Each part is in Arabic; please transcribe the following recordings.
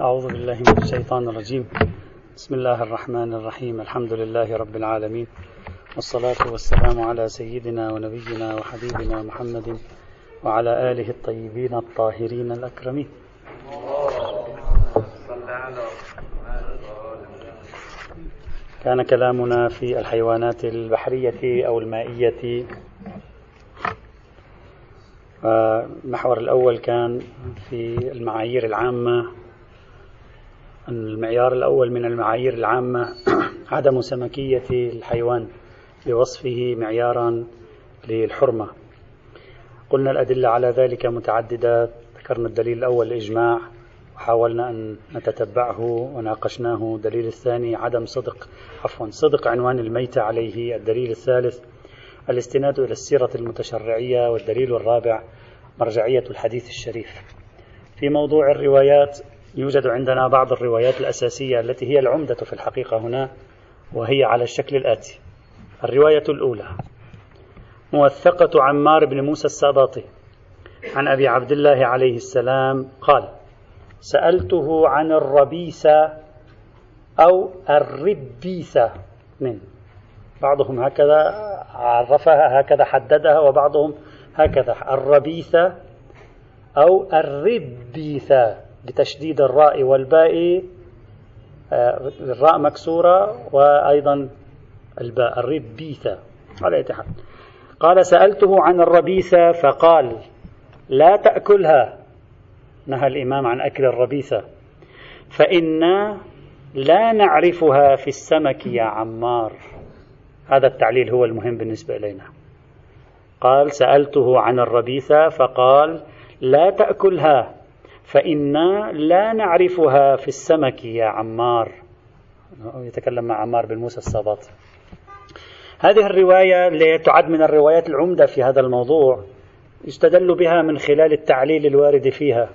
أعوذ بالله من الشيطان الرجيم. بسم الله الرحمن الرحيم. الحمد لله رب العالمين. والصلاة والسلام على سيدنا ونبينا وحبيبنا محمد وعلى آله الطيبين الطاهرين الأكرمين. كان كلامنا في الحيوانات البحرية أو المائية. المحور الأول كان في المعايير العامة. المعيار الأول من المعايير العامة عدم سمكية الحيوان بوصفه معيارا للحرمة. قلنا الأدلة على ذلك متعددة. ذكرنا الدليل الأول الإجماع. وحاولنا أن نتتبعه وناقشناه. الدليل الثاني عدم صدق عفوا صدق عنوان الميتة عليه. الدليل الثالث الاستناد إلى السيرة المتشرعية. والدليل الرابع مرجعية الحديث الشريف. في موضوع الروايات يوجد عندنا بعض الروايات الأساسية التي هي العمدة في الحقيقة هنا وهي على الشكل الآتي. الرواية الأولى. موثقة عمار بن موسى الساباطي عن أبي عبد الله عليه السلام قال سألته عن الربيثة أو الربيثة من. بعضهم هكذا عرفها هكذا حددها وبعضهم هكذا الربيثة أو الربيثة بتشديد الراء والباء آه، الراء مكسورة وأيضا الباء الربيثة على اتحاد قال سألته عن الربيثة فقال لا تأكلها. نهى الإمام عن أكل الربيثة. فإنا لا نعرفها في السمك يا عمار. هذا التعليل هو المهم بالنسبة إلينا. قال سألته عن الربيثة فقال لا تأكلها. فإنا لا نعرفها في السمك يا عمار. يتكلم مع عمار بن موسى الصباط. هذه الرواية اللي تعد من الروايات العمدة في هذا الموضوع يستدل بها من خلال التعليل الوارد فيها.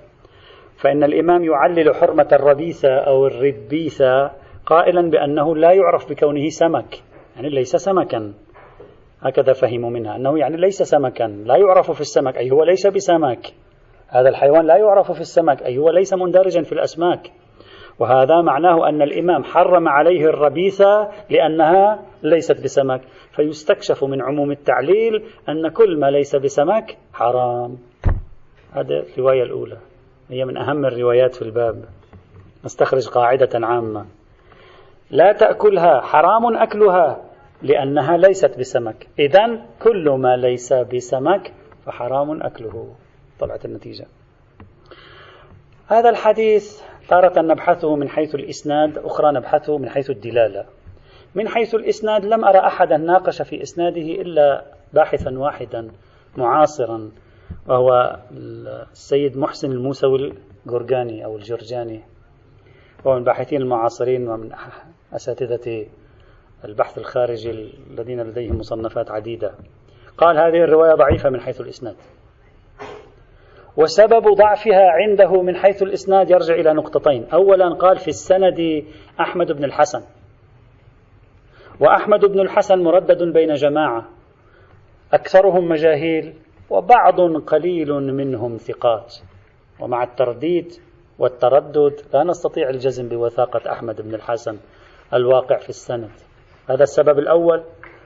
فإن الإمام يعلل حرمة الربيثة أو الربيثة قائلا بأنه لا يعرف بكونه سمك يعني ليس سمكا. هكذا فهموا منها أنه يعني ليس سمكا لا يعرف في السمك أي هو ليس بسمك. هذا الحيوان لا يعرف في السمك أي هو ليس مندرجا في الأسماك. وهذا معناه أن الإمام حرم عليه الربيثة لأنها ليست بسمك فيستكشف من عموم التعليل أن كل ما ليس بسمك حرام. هذه الرواية الأولى. هي من أهم الروايات في الباب. نستخرج قاعدة عامة. لا تأكلها حرام أكلها لأنها ليست بسمك إذا كل ما ليس بسمك فحرام أكله. طلعت النتيجة. هذا الحديث تارة نبحثه من حيث الإسناد أخرى نبحثه من حيث الدلالة. من حيث الإسناد لم أرى أحدا ناقش في إسناده إلا باحثا واحدا معاصرا وهو السيد محسن الموسوي الجرجاني أو الجرجاني. هو من الباحثين المعاصرين ومن أساتذة البحث الخارجي الذين لديهم مصنفات عديدة. قال هذه الرواية ضعيفة من حيث الإسناد. وسبب ضعفها عنده من حيث الإسناد يرجع إلى نقطتين. أولا قال في السند أحمد بن الحسن. وأحمد بن الحسن مردد بين جماعة. أكثرهم مجاهيل وبعض قليل منهم ثقات. ومع الترديد والتردد لا نستطيع الجزم بوثاقة أحمد بن الحسن الواقع في السند. هذا السبب الأول.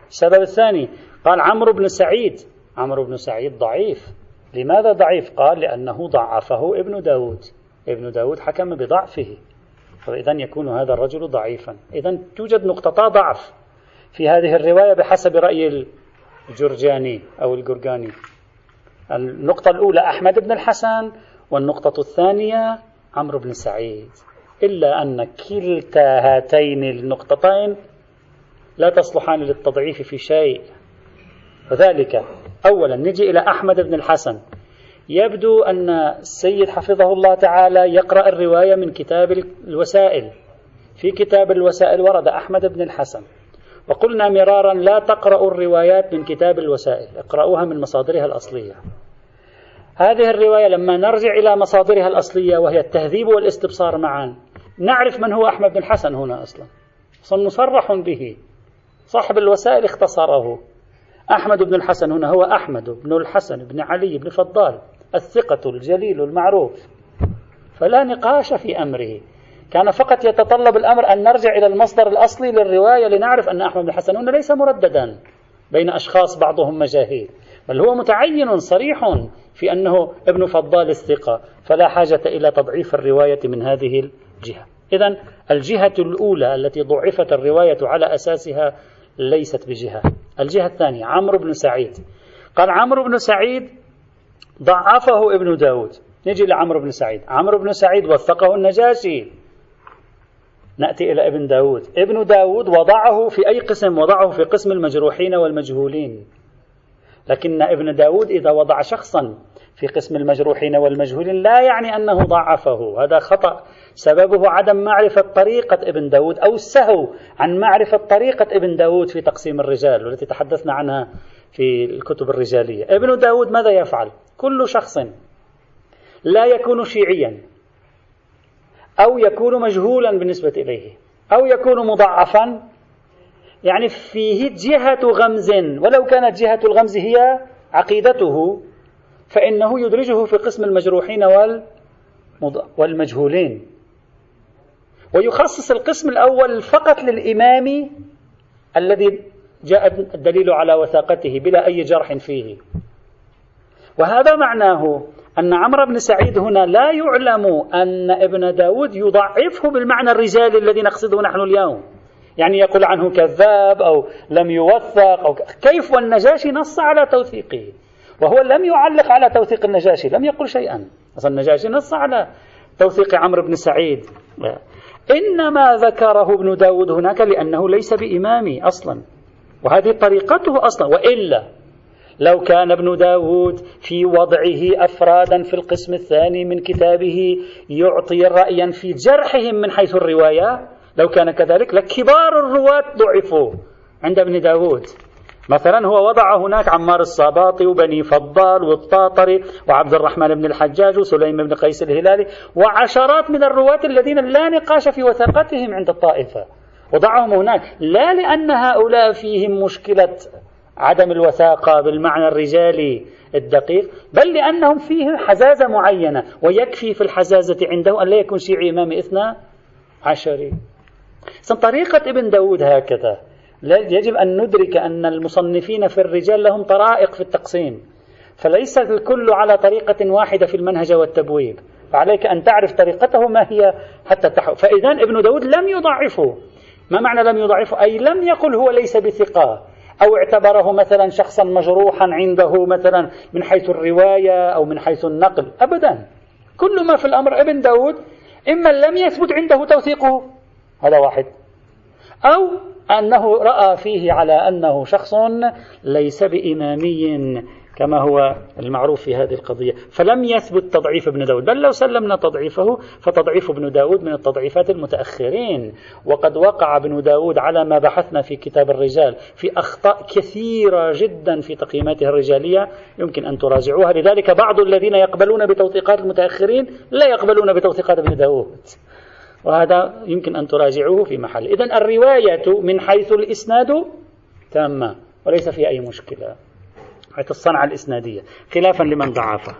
السبب الثاني قال عمرو بن سعيد. عمرو بن سعيد ضعيف. لماذا ضعيف؟ قال لأنه ضعفه ابن داود. ابن داود حكم بضعفه. فإذا يكون هذا الرجل ضعيفا. إذا توجد نقطتا ضعف في هذه الرواية بحسب رأي الجرجاني أو الجرجاني. النقطة الأولى أحمد بن الحسن والنقطة الثانية عمرو بن سعيد. إلا أن كلتا هاتين النقطتين لا تصلحان للتضعيف في شيء. وذلك أولا نجي إلى أحمد بن الحسن. يبدو أن السيد حفظه الله تعالى يقرأ الرواية من كتاب الوسائل. في كتاب الوسائل ورد أحمد بن الحسن. وقلنا مرارا لا تقرأوا الروايات من كتاب الوسائل اقرأوها من مصادرها الأصلية. هذه الرواية لما نرجع إلى مصادرها الأصلية وهي التهذيب والإستبصار معا نعرف من هو أحمد بن الحسن هنا أصلا. مصرح به. صاحب الوسائل اختصره. أحمد بن الحسن هنا هو أحمد بن الحسن بن علي بن فضال الثقة الجليل المعروف. فلا نقاش في أمره. كان فقط يتطلب الأمر أن نرجع إلى المصدر الأصلي للرواية لنعرف أن أحمد بن الحسن هنا ليس مرددا بين أشخاص بعضهم مجاهيل بل هو متعين صريح في أنه ابن فضال الثقة. فلا حاجة إلى تضعيف الرواية من هذه الجهة. إذا الجهة الأولى التي ضعفت الرواية على أساسها ليست بجهة. الجهة الثانية عمرو بن سعيد. قال عمرو بن سعيد ضعفه ابن داود. نجي لعمرو بن سعيد. عمرو بن سعيد وثقه النجاشي. نأتي إلى ابن داود. ابن داود وضعه في أي قسم؟ وضعه في قسم المجروحين والمجهولين. لكن ابن داود إذا وضع شخصا في قسم المجروحين والمجهولين لا يعني أنه ضعفه. هذا خطأ. سببه عدم معرفة طريقة ابن داود أو السهو عن معرفة طريقة ابن داود في تقسيم الرجال والتي تحدثنا عنها في الكتب الرجالية. ابن داود ماذا يفعل؟ كل شخص لا يكون شيعيا أو يكون مجهولا بالنسبة إليه أو يكون مضعفا. يعني فيه جهة غمز ولو كانت جهة الغمز هي عقيدته فإنه يدرجه في قسم المجروحين والمجهولين. ويخصص القسم الأول فقط للإمام الذي جاء الدليل على وثاقته بلا أي جرح فيه. وهذا معناه أن عمرو بن سعيد هنا لا يعلم أن ابن داود يضعفه بالمعنى الرجالي الذي نقصده نحن اليوم. يعني يقول عنه كذاب أو لم يوثق أو كيف والنجاشي نص على توثيقه. وهو لم يعلق على توثيق النجاشي لم يقل شيئا. أصلا النجاشي نص على توثيق عمرو بن سعيد. إنما ذكره ابن داود هناك لأنه ليس بإمامي أصلا وهذه طريقته أصلا وإلا لو كان ابن داود في وضعه أفرادا في القسم الثاني من كتابه يعطي رأيا في جرحهم من حيث الرواية لو كان كذلك لكبار الرواة ضعفوا عند ابن داود. مثلا هو وضع هناك عمار الصاباطي وبني فضال والطاطري وعبد الرحمن بن الحجاج وسليم بن قيس الهلالي وعشرات من الرواة الذين لا نقاش في وثاقتهم عند الطائفة. وضعهم هناك لا لأن هؤلاء فيهم مشكلة عدم الوثاقة بالمعنى الرجالي الدقيق بل لأنهم فيهم حزازة معينة ويكفي في الحزازة عنده أن لا يكون شيعي إمامي إثنى عشري طريقة ابن داود هكذا. يجب أن ندرك أن المصنفين في الرجال لهم طرائق في التقسيم. فليس الكل على طريقة واحدة في المنهج والتبويب. فعليك أن تعرف طريقته ما هي حتى تحو فإذا ابن داود لم يضعفه. ما معنى لم يضعفه؟ أي لم يقل هو ليس بثقة. أو اعتبره مثلا شخصا مجروحا عنده مثلا من حيث الرواية أو من حيث النقل. أبدا. كل ما في الأمر ابن داود إما لم يثبت عنده توثيقه. هذا واحد. أو أنه رأى فيه على أنه شخص ليس بإمامي كما هو المعروف في هذه القضية. فلم يثبت تضعيف ابن داود. بل لو سلمنا تضعيفه فتضعيف ابن داود من التضعيفات المتأخرين. وقد وقع ابن داود على ما بحثنا في كتاب الرجال في أخطاء كثيرة جدا في تقييماته الرجالية. يمكن أن تراجعوها. لذلك بعض الذين يقبلون بتوثيقات المتأخرين لا يقبلون بتوثيقات ابن داود. وهذا يمكن أن تراجعوه في محل. إذا الرواية من حيث الإسناد تامة وليس فيها أي مشكلة. حيث الصنعة الإسنادية خلافا لمن ضعفه.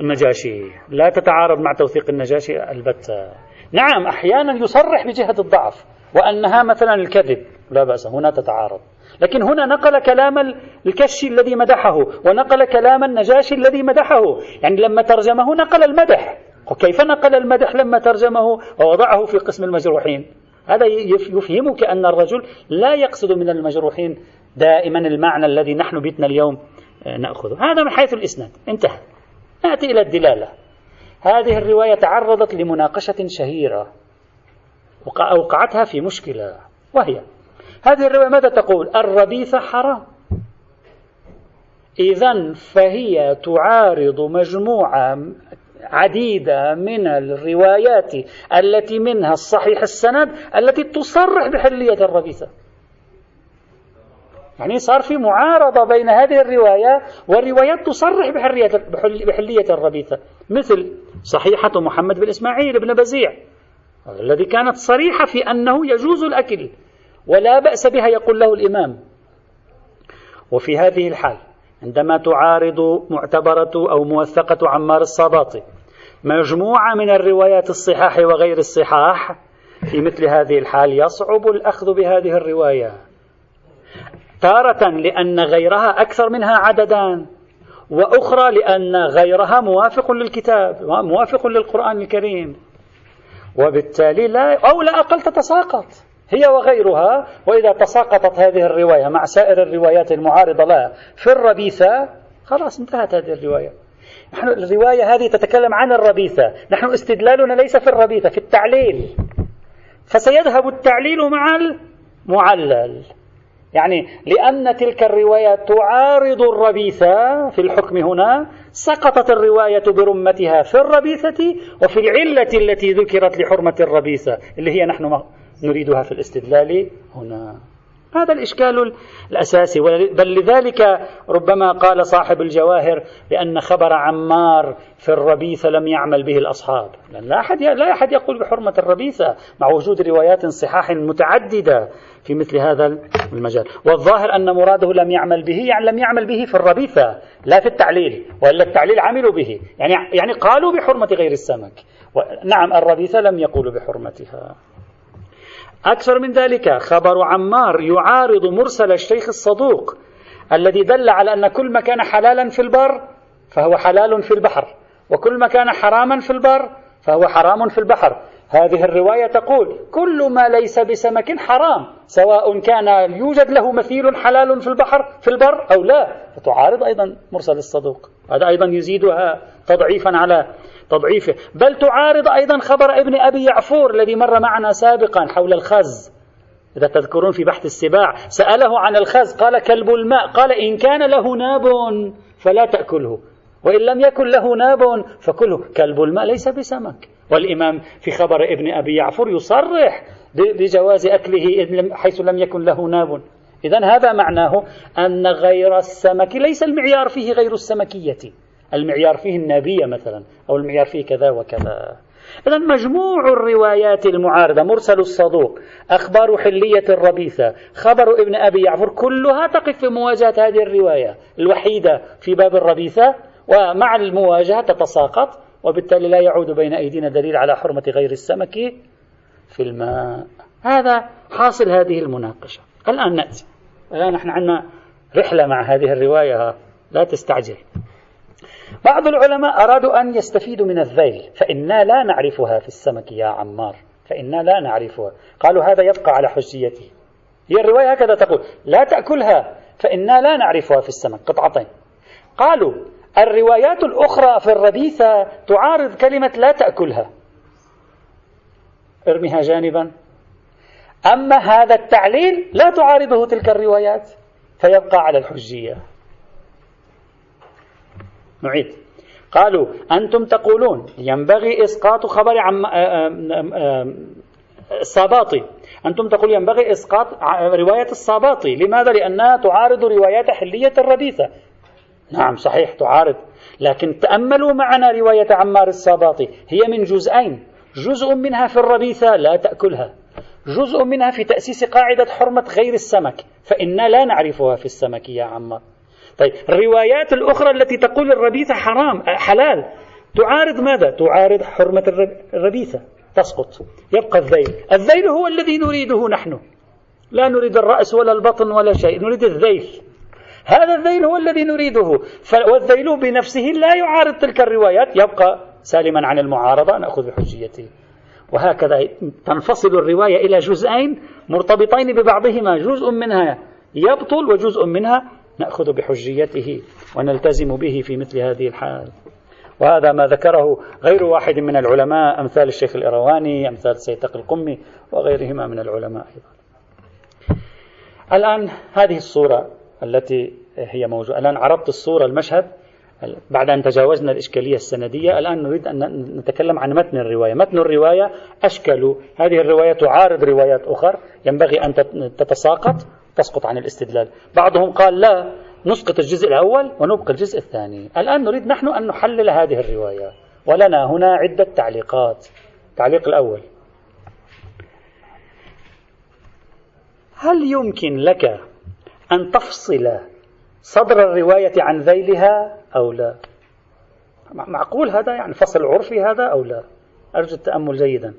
النجاشي. لا تتعارض مع توثيق النجاشي البتة. نعم أحيانا يصرح بجهة الضعف وأنها مثلا الكذب. لا بأس هنا تتعارض. لكن هنا نقل كلام الكشي الذي مدحه ونقل كلام النجاشي الذي مدحه. يعني لما ترجمه نقل المدح. وكيف نقل المدح لما ترجمه؟ ووضعه في قسم المجروحين. هذا يفهمك أن الرجل لا يقصد من المجروحين دائما المعنى الذي نحن بيتنا اليوم آه، نأخذه. هذا من حيث الإسناد. انتهى. نأتي إلى الدلالة. هذه الرواية تعرضت لمناقشة شهيرة أوقعتها في مشكلة وهي هذه الرواية ماذا تقول؟ الربيثة حرام. إذا فهي تعارض مجموعة عديدة من الروايات التي منها الصحيح السند التي تصرح بحلية الربيثة. يعني صار في معارضة بين هذه الرواية والروايات تصرح بحلية, بحلية الربيثة. مثل صحيحة محمد بن إسماعيل بن بزيع الذي كانت صريحة في أنه يجوز الأكل. ولا بأس بها يقول له الإمام. وفي هذه الحال عندما تعارض معتبرة أو موثقة عمار الصباطي مجموعة من الروايات الصحاح وغير الصحاح في مثل هذه الحال يصعب الأخذ بهذه الرواية. تارة لأن غيرها أكثر منها عددا وأخرى لأن غيرها موافق للكتاب موافق للقرآن الكريم. وبالتالي لا أو لا أقل تتساقط. هي وغيرها وإذا تساقطت هذه الرواية مع سائر الروايات المعارضة لها في الربيثة خلاص انتهت هذه الرواية. نحن الرواية هذه تتكلم عن الربيثة. نحن استدلالنا ليس في الربيثة في التعليل. فسيذهب التعليل مع المعلل. يعني لأن تلك الرواية تعارض الربيثة في الحكم هنا سقطت الرواية برمتها في الربيثة وفي العلة التي ذكرت لحرمة الربيثة اللي هي نحن نريدها في الاستدلال هنا. هذا الإشكال الأساسي. بل لذلك ربما قال صاحب الجواهر بأن خبر عمار في الربيثة لم يعمل به الأصحاب. لأن لا أحد لا أحد يقول بحرمة الربيثة مع وجود روايات صحاح متعددة في مثل هذا المجال. والظاهر أن مراده لم يعمل به يعني لم يعمل به في الربيثة لا في التعليل وإلا التعليل عملوا به. يعني يعني قالوا بحرمة غير السمك. نعم الربيثة لم يقولوا بحرمتها. أكثر من ذلك خبر عمار يعارض مرسل الشيخ الصدوق الذي دل على أن كل ما كان حلالا في البر فهو حلال في البحر وكل ما كان حراما في البر فهو حرام في البحر. هذه الرواية تقول كل ما ليس بسمك حرام سواء كان يوجد له مثيل حلال في البحر في البر أو لا. فتعارض أيضا مرسل الصدوق. هذا أيضا يزيدها تضعيفا على تضعيفه. بل تعارض أيضا خبر ابن أبي يعفور الذي مر معنا سابقا حول الخز. إذا تذكرون في بحث السباع سأله عن الخز قال كلب الماء قال إن كان له ناب فلا تأكله وإن لم يكن له ناب فكله. كلب الماء ليس بسمك. والإمام في خبر ابن أبي يعفر يصرح بجواز أكله حيث لم يكن له ناب. إذا هذا معناه أن غير السمك ليس المعيار فيه غير السمكية. المعيار فيه النابية مثلا أو المعيار فيه كذا وكذا. إذا مجموع الروايات المعارضة مرسل الصدوق أخبار حلية الربيثة خبر ابن أبي يعفر كلها تقف في مواجهة هذه الرواية الوحيدة في باب الربيثة ومع المواجهة تتساقط وبالتالي لا يعود بين أيدينا دليل على حرمة غير السمك في الماء. هذا حاصل هذه المناقشة. الآن نأتي. الآن نحن عندنا رحلة مع هذه الرواية. لا تستعجل. بعض العلماء أرادوا أن يستفيدوا من الذيل فإنا لا نعرفها في السمك يا عمار. فإنا لا نعرفها. قالوا هذا يبقى على حجيته. هي الرواية هكذا تقول لا تأكلها فإنا لا نعرفها في السمك. قطعتين. قالوا الروايات الأخرى في الربيثة تعارض كلمة لا تأكلها. ارميها جانبا. أما هذا التعليل لا تعارضه تلك الروايات فيبقى على الحجية. نعيد. قالوا أنتم تقولون ينبغي إسقاط خبر عم الصاباطي. أنتم تقولون ينبغي إسقاط رواية الصاباطي. لماذا؟ لأنها تعارض روايات حلية الربيثة نعم صحيح تعارض. لكن تأملوا معنا رواية عمار الصاباطي هي من جزئين. جزء منها في الربيثة لا تأكلها. جزء منها في تأسيس قاعدة حرمة غير السمك فإنا لا نعرفها في السمك يا عمار. طيب الروايات الأخرى التي تقول الربيثة حرام حلال تعارض ماذا؟ تعارض حرمة الربيثة. تسقط. يبقى الذيل. الذيل هو الذي نريده نحن. لا نريد الرأس ولا البطن ولا شيء نريد الذيل. هذا الذيل هو الذي نريده. والذيل بنفسه لا يعارض تلك الروايات. يبقى سالما عن المعارضة نأخذ بحجيته وهكذا تنفصل الرواية إلى جزئين مرتبطين ببعضهما. جزء منها يبطل وجزء منها نأخذ بحجيته ونلتزم به في مثل هذه الحال. وهذا ما ذكره غير واحد من العلماء أمثال الشيخ الإرواني أمثال سيد تقي القمي وغيرهما من العلماء أيضا. الآن هذه الصورة التي هي موجودة. الآن عرضت الصورة المشهد بعد أن تجاوزنا الإشكالية السندية الآن نريد أن نتكلم عن متن الرواية. متن الرواية أشكل. هذه الرواية تعارض روايات أخرى ينبغي أن تتساقط تسقط عن الاستدلال. بعضهم قال لا نسقط الجزء الأول ونبقي الجزء الثاني. الآن نريد نحن أن نحلل هذه الرواية. ولنا هنا عدة تعليقات. التعليق الأول. هل يمكن لك أن تفصل صدر الرواية عن ذيلها أو لا؟ معقول هذا يعني فصل عرفي هذا أو لا؟ أرجو التأمل جيدا.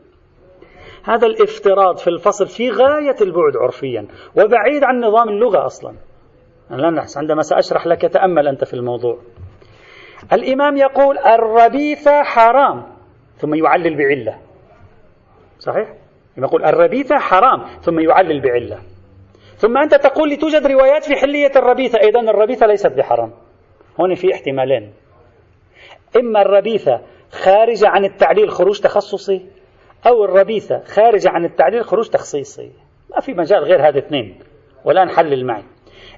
هذا الافتراض في الفصل في غاية البعد عرفيا وبعيد عن نظام اللغة أصلا. أنا عندما سأشرح لك تأمل أنت في الموضوع. الإمام يقول الربيثة حرام ثم يعلل بعلة. صحيح؟ يقول الربيثة حرام ثم يعلل بعلة. ثم أنت تقول لي توجد روايات في حلية الربيثة. إذا الربيثة ليست بحرام. هون في احتمالين. إما الربيثة خارجة عن التعليل خروج تخصصي أو الربيثة خارجة عن التعليل خروج تخصيصي. ما في مجال غير هذا اثنين. ولا نحلل معي.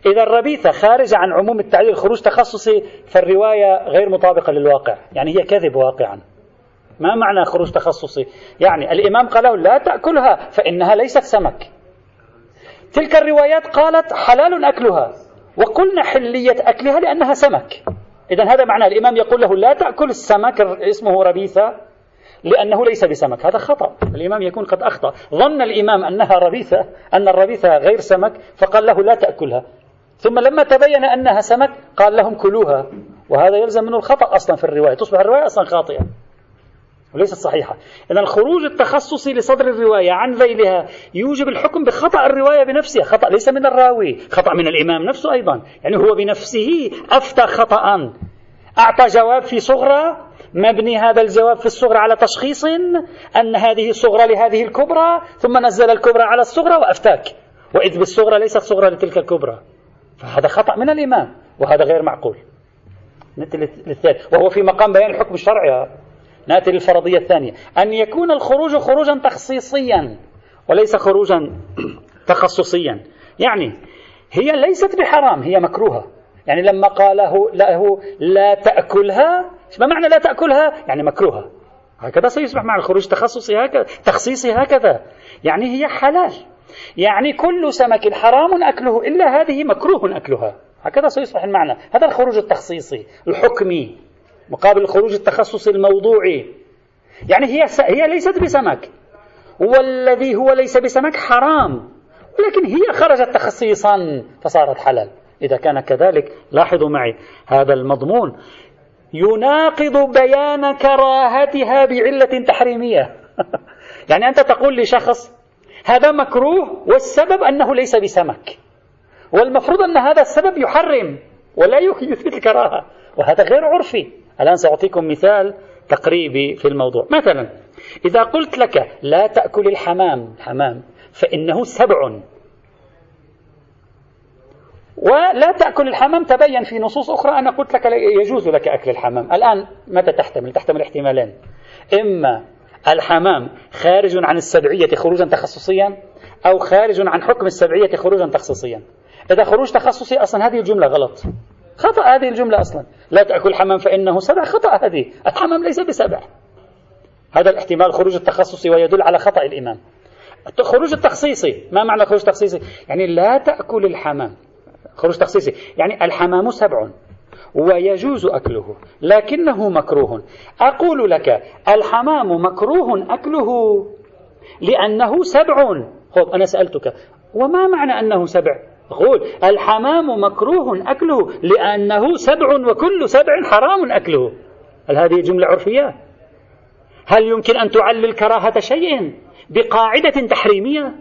إذا الربيثة خارجة عن عموم التعليل خروج تخصصي فالرواية غير مطابقة للواقع. يعني هي كذب واقعا. ما معنى خروج تخصصي؟ يعني الإمام قال له لا تأكلها فإنها ليست سمك. تلك الروايات قالت حلال أكلها وقلنا حلية أكلها لأنها سمك. إذا هذا معنى الإمام يقول له لا تأكل السمك اسمه ربيثة لأنه ليس بسمك هذا خطأ. الإمام يكون قد أخطأ. ظن الإمام أنها ربيثة أن الربيثة غير سمك فقال له لا تأكلها. ثم لما تبين أنها سمك قال لهم كلوها. وهذا يلزم منه الخطأ أصلا في الرواية. تصبح الرواية أصلا خاطئة. وليست صحيحة. إذا الخروج التخصصي لصدر الرواية عن ذيلها يوجب الحكم بخطأ الرواية بنفسها. خطأ ليس من الراوي خطأ من الإمام نفسه أيضا. يعني هو بنفسه أفتى خطأ أعطى جواب في صغرى مبني هذا الجواب في الصغرى على تشخيص أن هذه الصغرى لهذه الكبرى ثم نزل الكبرى على الصغرى وأفتاك. وإذ بالصغرى ليست صغرى لتلك الكبرى. فهذا خطأ من الإمام وهذا غير معقول. وهو في مقام بيان الحكم الشرعي. نأتي للفرضية الثانية. أن يكون الخروج خروجا تخصيصيا وليس خروجا تخصصيا. يعني هي ليست بحرام هي مكروهة. يعني لما قاله له لا تأكلها ما معنى لا تأكلها؟ يعني مكروهة. هكذا سيصبح مع الخروج تخصصي هكذا تخصيصي هكذا. يعني هي حلال. يعني كل سمك حرام أكله إلا هذه مكروه أكلها. هكذا سيصبح المعنى. هذا الخروج التخصيصي الحكمي. مقابل الخروج التخصصي الموضوعي. يعني هي هي ليست بسمك. والذي هو ليس بسمك حرام. ولكن هي خرجت تخصيصا فصارت حلال. إذا كان كذلك لاحظوا معي هذا المضمون. يناقض بيان كراهتها بعلة تحريمية. يعني أنت تقول لشخص هذا مكروه والسبب أنه ليس بسمك. والمفروض أن هذا السبب يحرم ولا يثبت الكراهة. وهذا غير عرفي. الآن سأعطيكم مثال تقريبي في الموضوع. مثلا إذا قلت لك لا تأكل الحمام الحمام فإنه سبع. ولا تأكل الحمام تبين في نصوص أخرى أنا قلت لك يجوز لك أكل الحمام. الآن ماذا تحتمل؟ تحتمل احتمالين. إما الحمام خارج عن السبعية خروجا تخصصيا أو خارج عن حكم السبعية خروجا تخصصيا. إذا خروج تخصصي أصلا هذه الجملة غلط. خطأ هذه الجملة أصلا. لا تأكل حمام فإنه سبع. خطأ هذه. الحمام ليس بسبع. هذا الاحتمال خروج التخصصي ويدل على خطأ الإمام. خروج التخصيصي ما معنى خروج تخصيصي يعني لا تأكل الحمام. خروج تخصيصي يعني الحمام سبع ويجوز أكله لكنه مكروه. أقول لك الحمام مكروه أكله لأنه سبع. خب أنا سألتك وما معنى أنه سبع؟ قول الحمام مكروه أكله لأنه سبع وكل سبع حرام أكله. هل هذه جملة عرفية؟ هل يمكن أن تعلل كراهة شيء بقاعدة تحريمية؟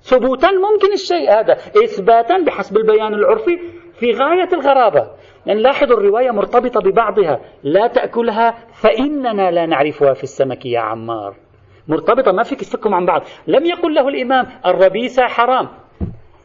ثبوتا ممكن الشيء هذا. إثباتا بحسب البيان العرفي في غاية الغرابة. يعني لاحظوا الرواية مرتبطة ببعضها. لا تأكلها فإننا لا نعرفها في السمك يا عمار. مرتبطة ما فيك تفكهم عن بعض. لم يقل له الإمام الربيثة حرام.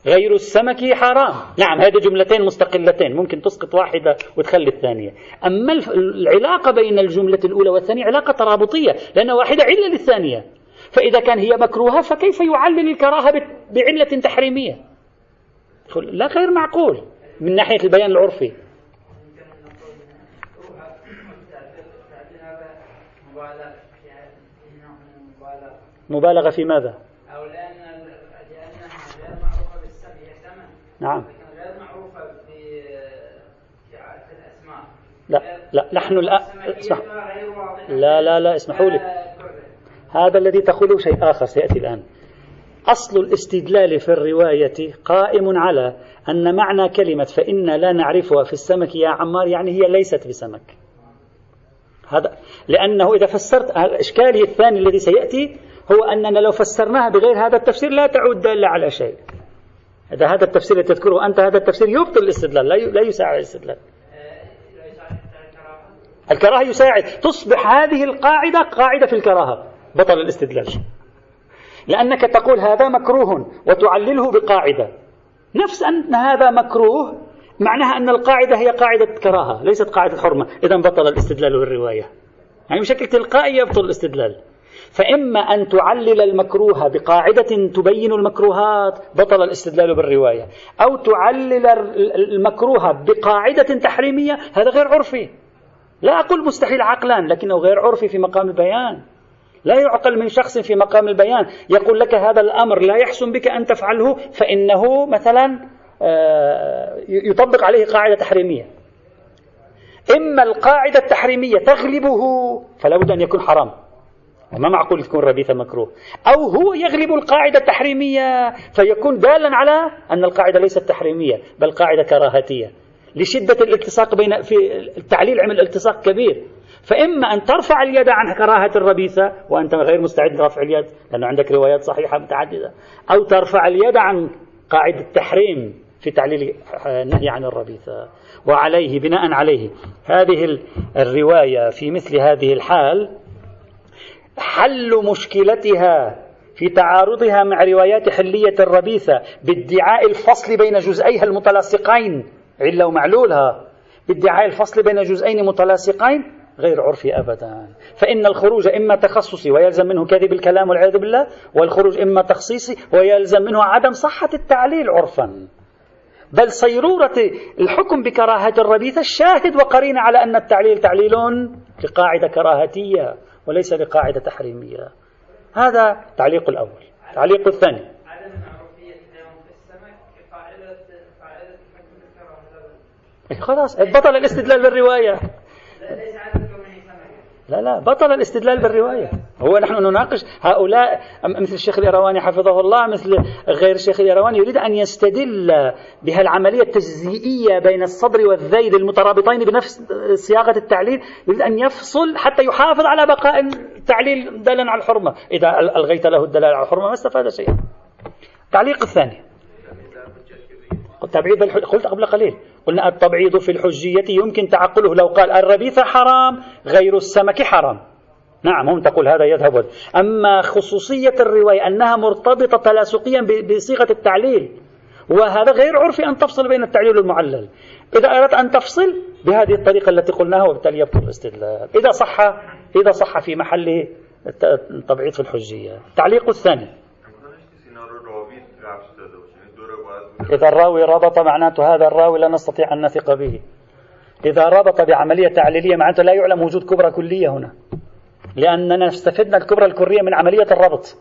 غير السمك حرام. نعم هذه جملتين مستقلتين ممكن تسقط واحدة وتخلي الثانية. أما العلاقة بين الجملة الأولى والثانية علاقة ترابطية لأن واحدة علة للثانية. فإذا كان هي مكروهة فكيف يعلل الكراهة بعلة تحريمية؟ لا غير معقول من ناحية البيان العرفي. مبالغة في ماذا؟ أو لأن لأنها غير معروفة بالسمع نعم. لا لا نحن الآن اسمح لا لا لا اسمحوا لي. هذا الذي تقوله شيء آخر سيأتي الآن. أصل الاستدلال في الرواية قائم على أن معنى كلمة فإن لا نعرفها في السمك يا عمار يعني هي ليست بسمك. هذا لأنه إذا فسرت الإشكال الثاني الذي سيأتي هو أننا لو فسرناها بغير هذا التفسير لا تعود دالة على شيء. إذا هذا التفسير الذي تذكره أنت هذا التفسير يبطل الاستدلال لا يساعد الاستدلال. الكراهة يساعد. تصبح هذه القاعدة قاعدة في الكراهة بطل الاستدلال. لأنك تقول هذا مكروه وتعلله بقاعدة. نفس أن هذا مكروه معناها أن القاعدة هي قاعدة كراهة ليست قاعدة حرمة. إذا بطل الاستدلال بالرواية. يعني بشكل تلقائي يبطل الاستدلال. فإما أن تعلل المكروه بقاعدة تبين المكروهات بطل الاستدلال بالرواية. أو تعلل المكروه بقاعدة تحريمية هذا غير عرفي. لا أقول مستحيل عقلا لكنه غير عرفي في مقام البيان. لا يعقل من شخص في مقام البيان. يقول لك هذا الأمر لا يحسن بك أن تفعله فإنه مثلا آه، يطبق عليه قاعدة تحريمية. إما القاعدة التحريمية تغلبه فلا بد أن يكون حرام. وما معقول تكون ربيثة مكروه. أو هو يغلب القاعدة التحريمية فيكون دالا على أن القاعدة ليست تحريمية بل قاعدة كراهتية لشدة الالتصاق بين في التعليل عمل التصاق كبير. فإما أن ترفع اليد عن كراهة الربيثة وأنت غير مستعد لرفع اليد لأنه عندك روايات صحيحة متعددة. أو ترفع اليد عن قاعدة التحريم في تعليل النهي عن الربيثة وعليه بناء عليه هذه الرواية في مثل هذه الحال حل مشكلتها في تعارضها مع روايات حلية الربيثة بادعاء الفصل بين جزئيها المتلاصقين. علة ومعلولها. بادعاء الفصل بين جزئين متلاصقين غير عرفي أبدا. فإن الخروج إما تخصصي ويلزم منه كذب الكلام والعياذ بالله والخروج إما تخصيصي ويلزم منه عدم صحة التعليل عرفا. بل صيرورة الحكم بكراهة الربيثة شاهد وقرين على أن التعليل تعليل لقاعدة كراهتية. وليس لقاعدة تحريمية. هذا تعليق الأول. تعليق الثاني. خلاص بطل الاستدلال بالرواية. لا لا بطل الاستدلال بالرواية. هو نحن نناقش هؤلاء مثل الشيخ الإيرواني حفظه الله مثل غير الشيخ الإيرواني يريد أن يستدل بهالعملية التجزئية بين الصدر والذيل المترابطين بنفس صياغة التعليل يريد أن يفصل حتى يحافظ على بقاء التعليل دالا على الحرمة. إذا ألغيت له الدلالة على الحرمة ما استفاد شيئا. التعليق الثاني. التبعيض قلت قبل قليل. قلنا التبعيض في الحجية يمكن تعقله. لو قال الربيث حرام غير السمك حرام. نعم هم تقول هذا يذهب. أما خصوصية الرواية أنها مرتبطة تلاسقيا بصيغة التعليل وهذا غير عرفي أن تفصل بين التعليل والمعلل. إذا أردت أن تفصل بهذه الطريقة التي قلناها وبالتالي يبطل الاستدلال. إذا صح إذا صح في محل التبعيض في الحجية. التعليق الثاني. إذا الراوي ربط معناته هذا الراوي لا نستطيع أن نثق به. إذا ربط بعملية تعليلية معناته لا يعلم وجود كبرى كلية هنا. لأننا استفدنا الكبرى الكرية من عملية الربط.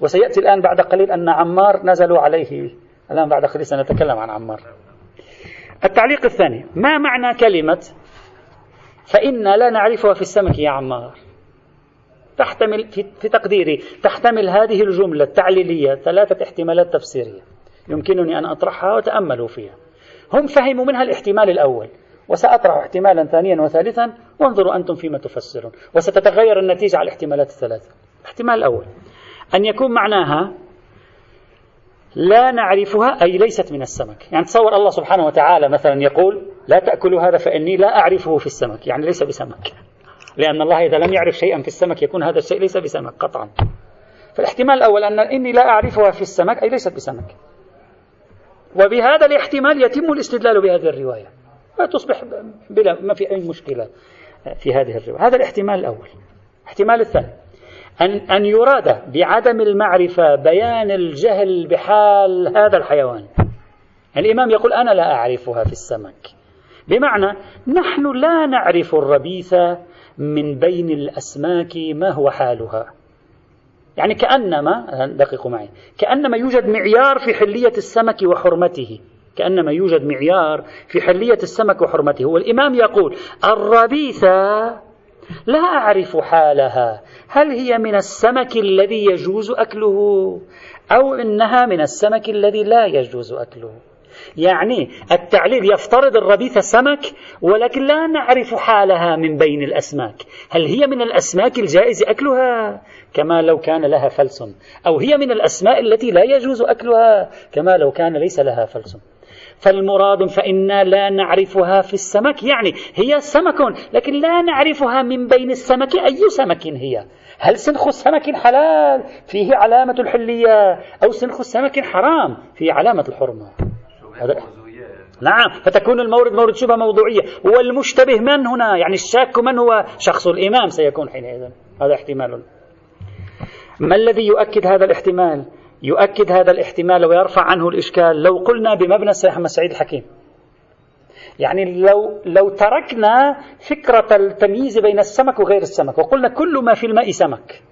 وسيأتي الآن بعد قليل أن عمار نزلوا عليه. الآن بعد قليل سنتكلم عن عمار. التعليق الثاني. ما معنى كلمة فإنا لا نعرفها في السمك يا عمار؟ تحتمل في تقديري. تحتمل هذه الجملة التعليلية ثلاثة احتمالات تفسيرية. يمكنني أن أطرحها وتأملوا فيها. هم فهموا منها الاحتمال الأول وسأطرح احتمالا ثانيا وثالثا وانظروا أنتم فيما تفسرون. وستتغير النتيجة على الاحتمالات الثلاثة. الاحتمال الأول أن يكون معناها لا نعرفها أي ليست من السمك. يعني تصور الله سبحانه وتعالى مثلا يقول لا تأكلوا هذا فإني لا أعرفه في السمك. يعني ليس بسمك. لأن الله إذا لم يعرف شيئا في السمك يكون هذا الشيء ليس بسمك قطعا. فالاحتمال الأول أن إني لا أعرفها في السمك أي ليست بسمك. وبهذا الاحتمال يتم الاستدلال بهذه الرواية. فتصبح بلا ما في أي مشكلة في هذه الرواية. هذا الاحتمال الأول. الاحتمال الثاني. أن أن يراد بعدم المعرفة بيان الجهل بحال هذا الحيوان. الإمام يقول أنا لا أعرفها في السمك. بمعنى نحن لا نعرف الربيث من بين الأسماك ما هو حالها. يعني كأنما دققوا معي كأنما يوجد معيار في حلية السمك وحرمته. كأنما يوجد معيار في حلية السمك وحرمته. والإمام يقول الربيثة لا أعرف حالها. هل هي من السمك الذي يجوز أكله؟ أو إنها من السمك الذي لا يجوز أكله؟ يعني التعليل يفترض الربيث سمك ولكن لا نعرف حالها من بين الأسماك. هل هي من الأسماك الجائز أكلها؟ كما لو كان لها فلس. أو هي من الأسماء التي لا يجوز أكلها؟ كما لو كان ليس لها فلس. فالمراد فإنا لا نعرفها في السمك يعني هي سمك لكن لا نعرفها من بين السمك أي سمك هي؟ هل سنخ السمك حلال؟ فيه علامة الحلية. أو سنخ السمك حرام؟ فيه علامة الحرمة. نعم فتكون المورد مورد شبهة موضوعية. والمشتبه من هنا؟ يعني الشاك من هو شخص الإمام سيكون حينئذ. هذا احتمال. ما الذي يؤكد هذا الاحتمال؟ يؤكد هذا الاحتمال ويرفع عنه الإشكال. لو قلنا بمبنى السيد سعيد الحكيم. يعني لو لو تركنا فكرة التمييز بين السمك وغير السمك وقلنا كل ما في الماء سمك.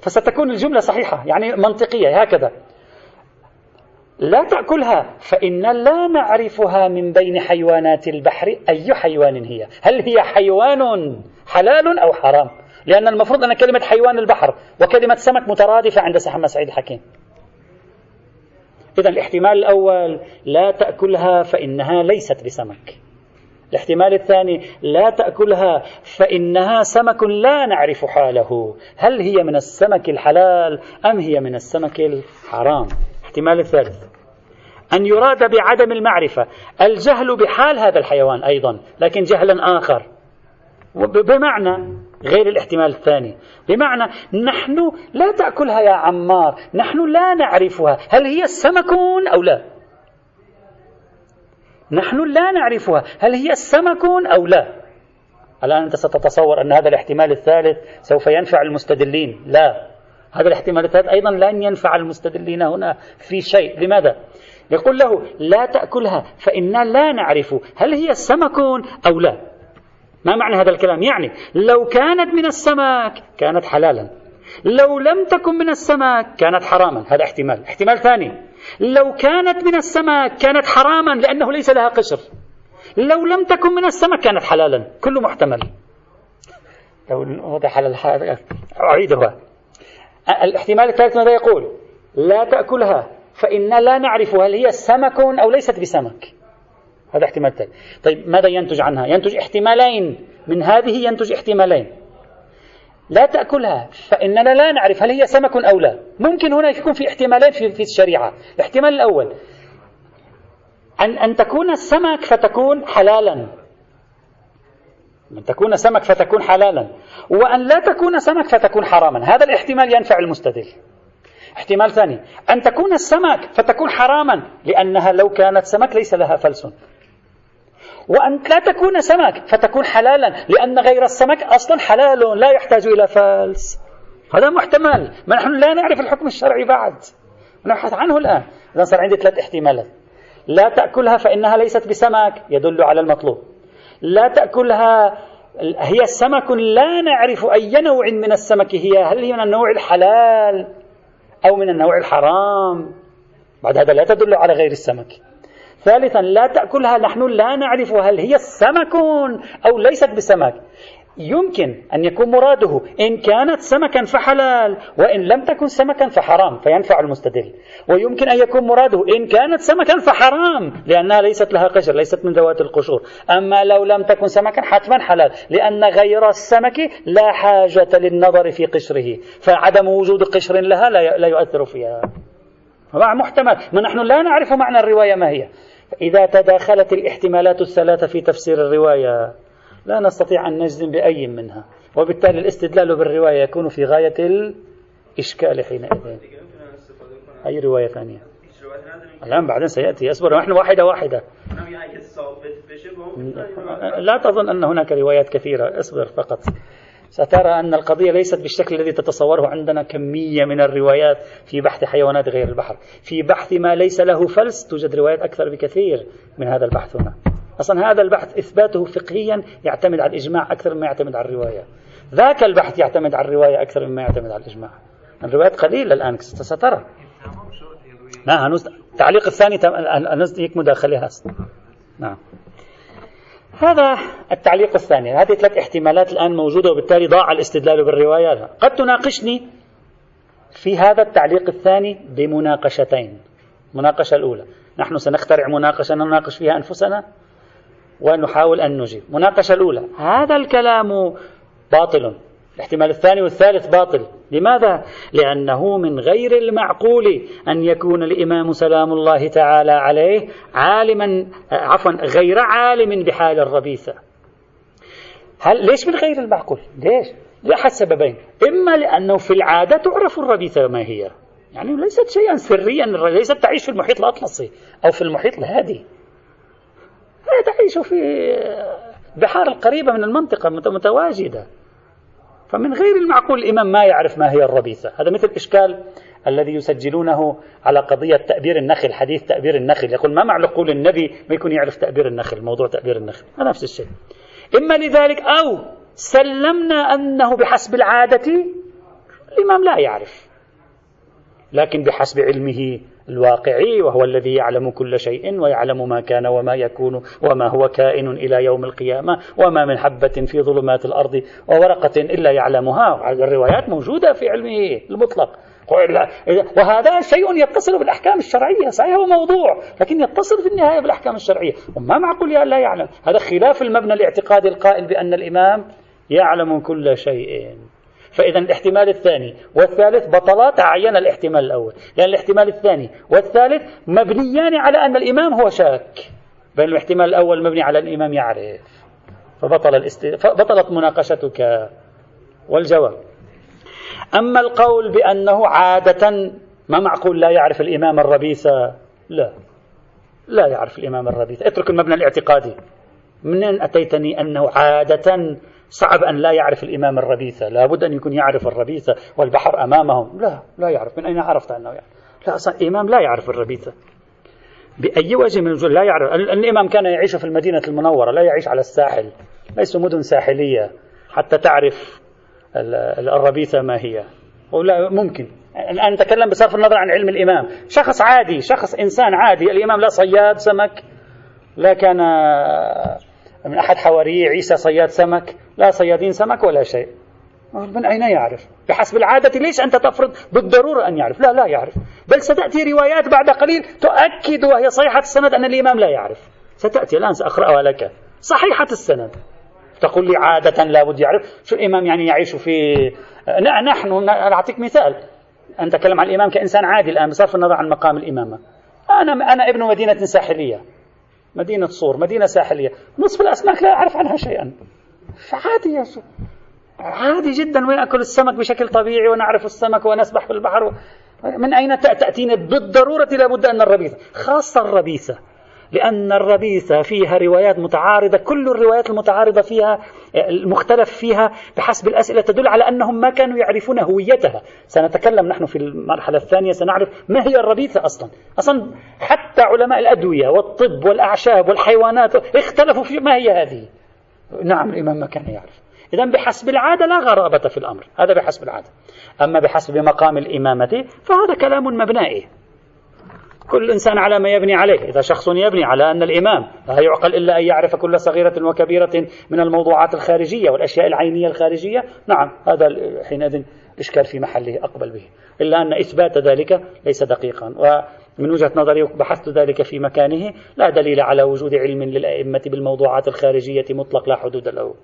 فستكون الجملة صحيحة يعني منطقية هكذا. لا تأكلها. فإن لا نعرفها من بين حيوانات البحر أي حيوان هي؟ هل هي حيوان حلال أو حرام؟ لأن المفروض أن كلمة حيوان البحر وكلمة سمك مترادفة عند محمد سعيد الحكيم. إذا الاحتمال الأول لا تأكلها فإنها ليست بسمك. الاحتمال الثاني لا تأكلها فإنها سمك لا نعرف حاله. هل هي من السمك الحلال أم هي من السمك الحرام؟ الاحتمال الثالث. أن يراد بعدم المعرفة. الجهل بحال هذا الحيوان أيضا لكن جهلا آخر. بمعنى غير الاحتمال الثاني. بمعنى نحن لا تأكلها يا عمار نحن لا نعرفها. هل هي السمك أو لا؟ نحن لا نعرفها. هل هي السمك أو لا؟ الآن أنت ستتصور أن هذا الاحتمال الثالث سوف ينفع المستدلين. لا. هذا الاحتمال الثالث أيضا لن ينفع المستدلين هنا في شيء. لماذا؟ يقول له لا تأكلها فإنا لا نعرف هل هي سمك أو لا. ما معنى هذا الكلام؟ يعني لو كانت من السمك كانت حلالا. لو لم تكن من السمك كانت حراما. هذا احتمال. احتمال ثاني. لو كانت من السمك كانت حراما لأنه ليس لها قشر. لو لم تكن من السمك كانت حلالا. كله محتمل. لو وضح على أعيدها الاحتمال الثالث ماذا يقول؟ لا تأكلها فإنا لا نعرف هل هي سمك أو ليست بسمك. هذا احتمال ثالث. طيب ماذا ينتج عنها؟ ينتج احتمالين. من هذه ينتج احتمالين. لا تأكلها فإننا لا نعرف هل هي سمك أو لا. ممكن هنا يكون في احتمالين في, في الشريعة. الاحتمال الأول أن, أن تكون السمك فتكون حلالا. أن تكون سمك فتكون حلالا. وأن لا تكون سمك فتكون حراما. هذا الاحتمال ينفع المستدل. احتمال ثاني. أن تكون السمك فتكون حراما لأنها لو كانت سمك ليس لها فلس. وأن لا تكون سمك فتكون حلالا لأن غير السمك أصلا حلال لا يحتاج إلى فلس. هذا محتمل. ما نحن لا نعرف الحكم الشرعي بعد. نبحث عنه الآن. إذا صار عندي ثلاث احتمالات. لا تأكلها فإنها ليست بسمك. يدل على المطلوب. لا تأكلها. هي سمك لا نعرف أي نوع من السمك هي. هل هي من النوع الحلال أو من النوع الحرام؟ بعد هذا لا تدل على غير السمك. ثالثا لا تأكلها. نحن لا نعرف هل هي سمك أو ليست بسمك. يمكن أن يكون مراده إن كانت سمكا فحلال وإن لم تكن سمكا فحرام فينفع المستدل. ويمكن أن يكون مراده إن كانت سمكا فحرام لأنها ليست لها قشر ليست من ذوات القشور. أما لو لم تكن سمكا حتما حلال لأن غير السمك لا حاجة للنظر في قشره. فعدم وجود قشر لها لا يؤثر فيها. مع محتمل ما نحن لا نعرف معنى الرواية ما هي. إذا تداخلت الاحتمالات الثلاثة في تفسير الرواية لا نستطيع أن نجزم بأي منها. وبالتالي الاستدلال بالرواية يكون في غاية الإشكال حينئذ. أي رواية ثانية؟ الآن بعدين سيأتي. أصبر نحن واحدة واحدة. لا تظن أن هناك روايات كثيرة. أصبر فقط. سترى أن القضية ليست بالشكل الذي تتصوره عندنا كمية من الروايات في بحث حيوانات غير البحر. في بحث ما ليس له فلس توجد روايات أكثر بكثير من هذا البحث هنا. أصلا هذا البحث إثباته فقهيا يعتمد على الإجماع أكثر مما يعتمد على الرواية. ذاك البحث يعتمد على الرواية أكثر مما يعتمد على الإجماع. الروايات قليلة الآن سترى. نعم التعليق الثاني هيك مداخلة. نعم. هذا التعليق الثاني. هذه ثلاث احتمالات الآن موجودة وبالتالي ضاع الاستدلال بالروايات قد تناقشني في هذا التعليق الثاني بمناقشتين. المناقشة الأولى. نحن سنخترع مناقشة نناقش فيها أنفسنا. ونحاول أن نجيب. مناقشة الأولى. هذا الكلام باطل. الاحتمال الثاني والثالث باطل. لماذا؟ لأنه من غير المعقول أن يكون الإمام سلام الله تعالى عليه عالما عفوا غير عالم بحال الربيثة. هل ليش من غير المعقول؟ ليش؟ لأحد سببين. إما لأنه في العادة تعرف الربيثة ما هي. يعني ليست شيئا سريا ليست تعيش في المحيط الأطلسي أو في المحيط الهادي. تعيش في بحار القريبة من المنطقة متواجدة. فمن غير المعقول الإمام ما يعرف ما هي الربيثة هذا مثل إشكال الذي يسجلونه على قضية تأبير النخل حديث تأبير النخل. يقول ما معنى قول النبي ما يكون يعرف تأبير النخل موضوع تأبير النخل؟ هذا نفس الشيء. إما لذلك أو سلمنا أنه بحسب العادة الإمام لا يعرف. لكن بحسب علمه الواقعي وهو الذي يعلم كل شيء ويعلم ما كان وما يكون وما هو كائن إلى يوم القيامة وما من حبة في ظلمات الأرض وورقة إلا يعلمها. الروايات موجودة في علمه المطلق. وهذا شيء يتصل بالأحكام الشرعية. صحيح هو موضوع لكن يتصل في النهاية بالأحكام الشرعية. وما معقول لا يعلم؟ هذا خلاف المبنى الاعتقادي القائل بأن الإمام يعلم كل شيء. فإذا الاحتمال الثاني والثالث بطلا تعين الاحتمال الأول. لأن الاحتمال الثاني والثالث مبنيان على أن الإمام هو شاك. بين الاحتمال الأول مبني على الإمام يعرف. فبطل الاست... فبطلت مناقشتك. والجواب. أما القول بأنه عادة ما معقول لا يعرف الإمام الربيثة لا. لا يعرف الإمام الربيثة اترك المبنى الاعتقادي. منين أتيتني أنه عادة صعب أن لا يعرف الإمام الربيثة لابد أن يكون يعرف الربيثة والبحر أمامهم. لا لا يعرف. من أين عرفت أنه يعرف؟ لا أصلا الإمام لا يعرف الربيثة بأي وجه من الوجوه لا يعرف. الإمام كان يعيش في المدينة المنورة لا يعيش على الساحل. ليسوا مدن ساحلية. حتى تعرف الربيثة ما هي. ولا ممكن. الآن نتكلم بصرف النظر عن علم الإمام. شخص عادي شخص إنسان عادي. الإمام لا صياد سمك لا كان من أحد حواريه عيسى صياد سمك. لا صيادين سمك ولا شيء. من أين يعرف؟ بحسب العادة ليش أنت تفرض بالضرورة أن يعرف؟ لا لا يعرف. بل ستأتي روايات بعد قليل تؤكد وهي صحيحة السند أن الإمام لا يعرف. ستأتي الآن سأقرأها لك. صحيحة السند. تقول لي عادة لابد يعرف. شو الإمام يعني يعيش في نحن أعطيك مثال. أنت تكلم عن الإمام كإنسان عادي الآن بصرف النظر عن مقام الإمامة. أنا أنا ابن مدينة ساحلية. مدينة صور مدينة ساحلية. نصف الأسماك لا أعرف عنها شيئا. فعادي يا شو. عادي جدا. ونأكل السمك بشكل طبيعي ونعرف السمك ونسبح في البحر من أين تأتينا بالضرورة لابد أن الربيثة. خاصة الربيثة. لأن الربيثة فيها روايات متعارضة. كل الروايات المتعارضة فيها المختلف فيها بحسب الأسئلة تدل على أنهم ما كانوا يعرفون هويتها. سنتكلم نحن في المرحلة الثانية سنعرف ما هي الربيثة أصلا. أصلا حتى علماء الأدوية والطب والأعشاب والحيوانات اختلفوا في ما هي هذه. نعم الإمام ما كان يعرف. إذا بحسب العادة لا غرابة في الأمر. هذا بحسب العادة. أما بحسب مقام الإمامة فهذا كلام مبنائي. كل إنسان على ما يبني عليه. إذا شخص يبني على أن الإمام لا يعقل إلا أن يعرف كل صغيرة وكبيرة من الموضوعات الخارجية والأشياء العينية الخارجية نعم هذا حينئذ الإشكال في محله أقبل به. إلا أن إثبات ذلك ليس دقيقا. ومن وجهة نظري بحثت ذلك في مكانه لا دليل على وجود علم للأئمة بالموضوعات الخارجية مطلق لا حدود له.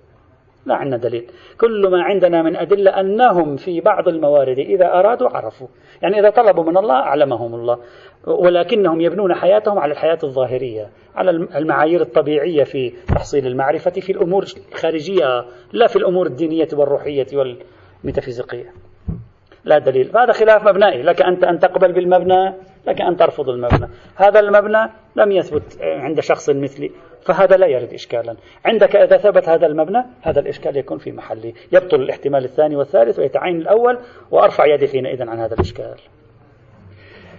لا عندنا دليل. كل ما عندنا من أدلة أنهم في بعض الموارد إذا أرادوا عرفوا. يعني إذا طلبوا من الله أعلمهم الله. ولكنهم يبنون حياتهم على الحياة الظاهرية على المعايير الطبيعية في تحصيل المعرفة في الأمور الخارجية لا في الأمور الدينية والروحية والميتافيزيقية. لا دليل. هذا خلاف مبنائي لك أنت أن تقبل بالمبنى لك أن ترفض المبنى. هذا المبنى لم يثبت عند شخص مثلي فهذا لا يرد إشكالا. عندك إذا ثبت هذا المبنى هذا الإشكال يكون في محله. يبطل الاحتمال الثاني والثالث ويتعين الأول وأرفع يدي حينئذ عن هذا الإشكال.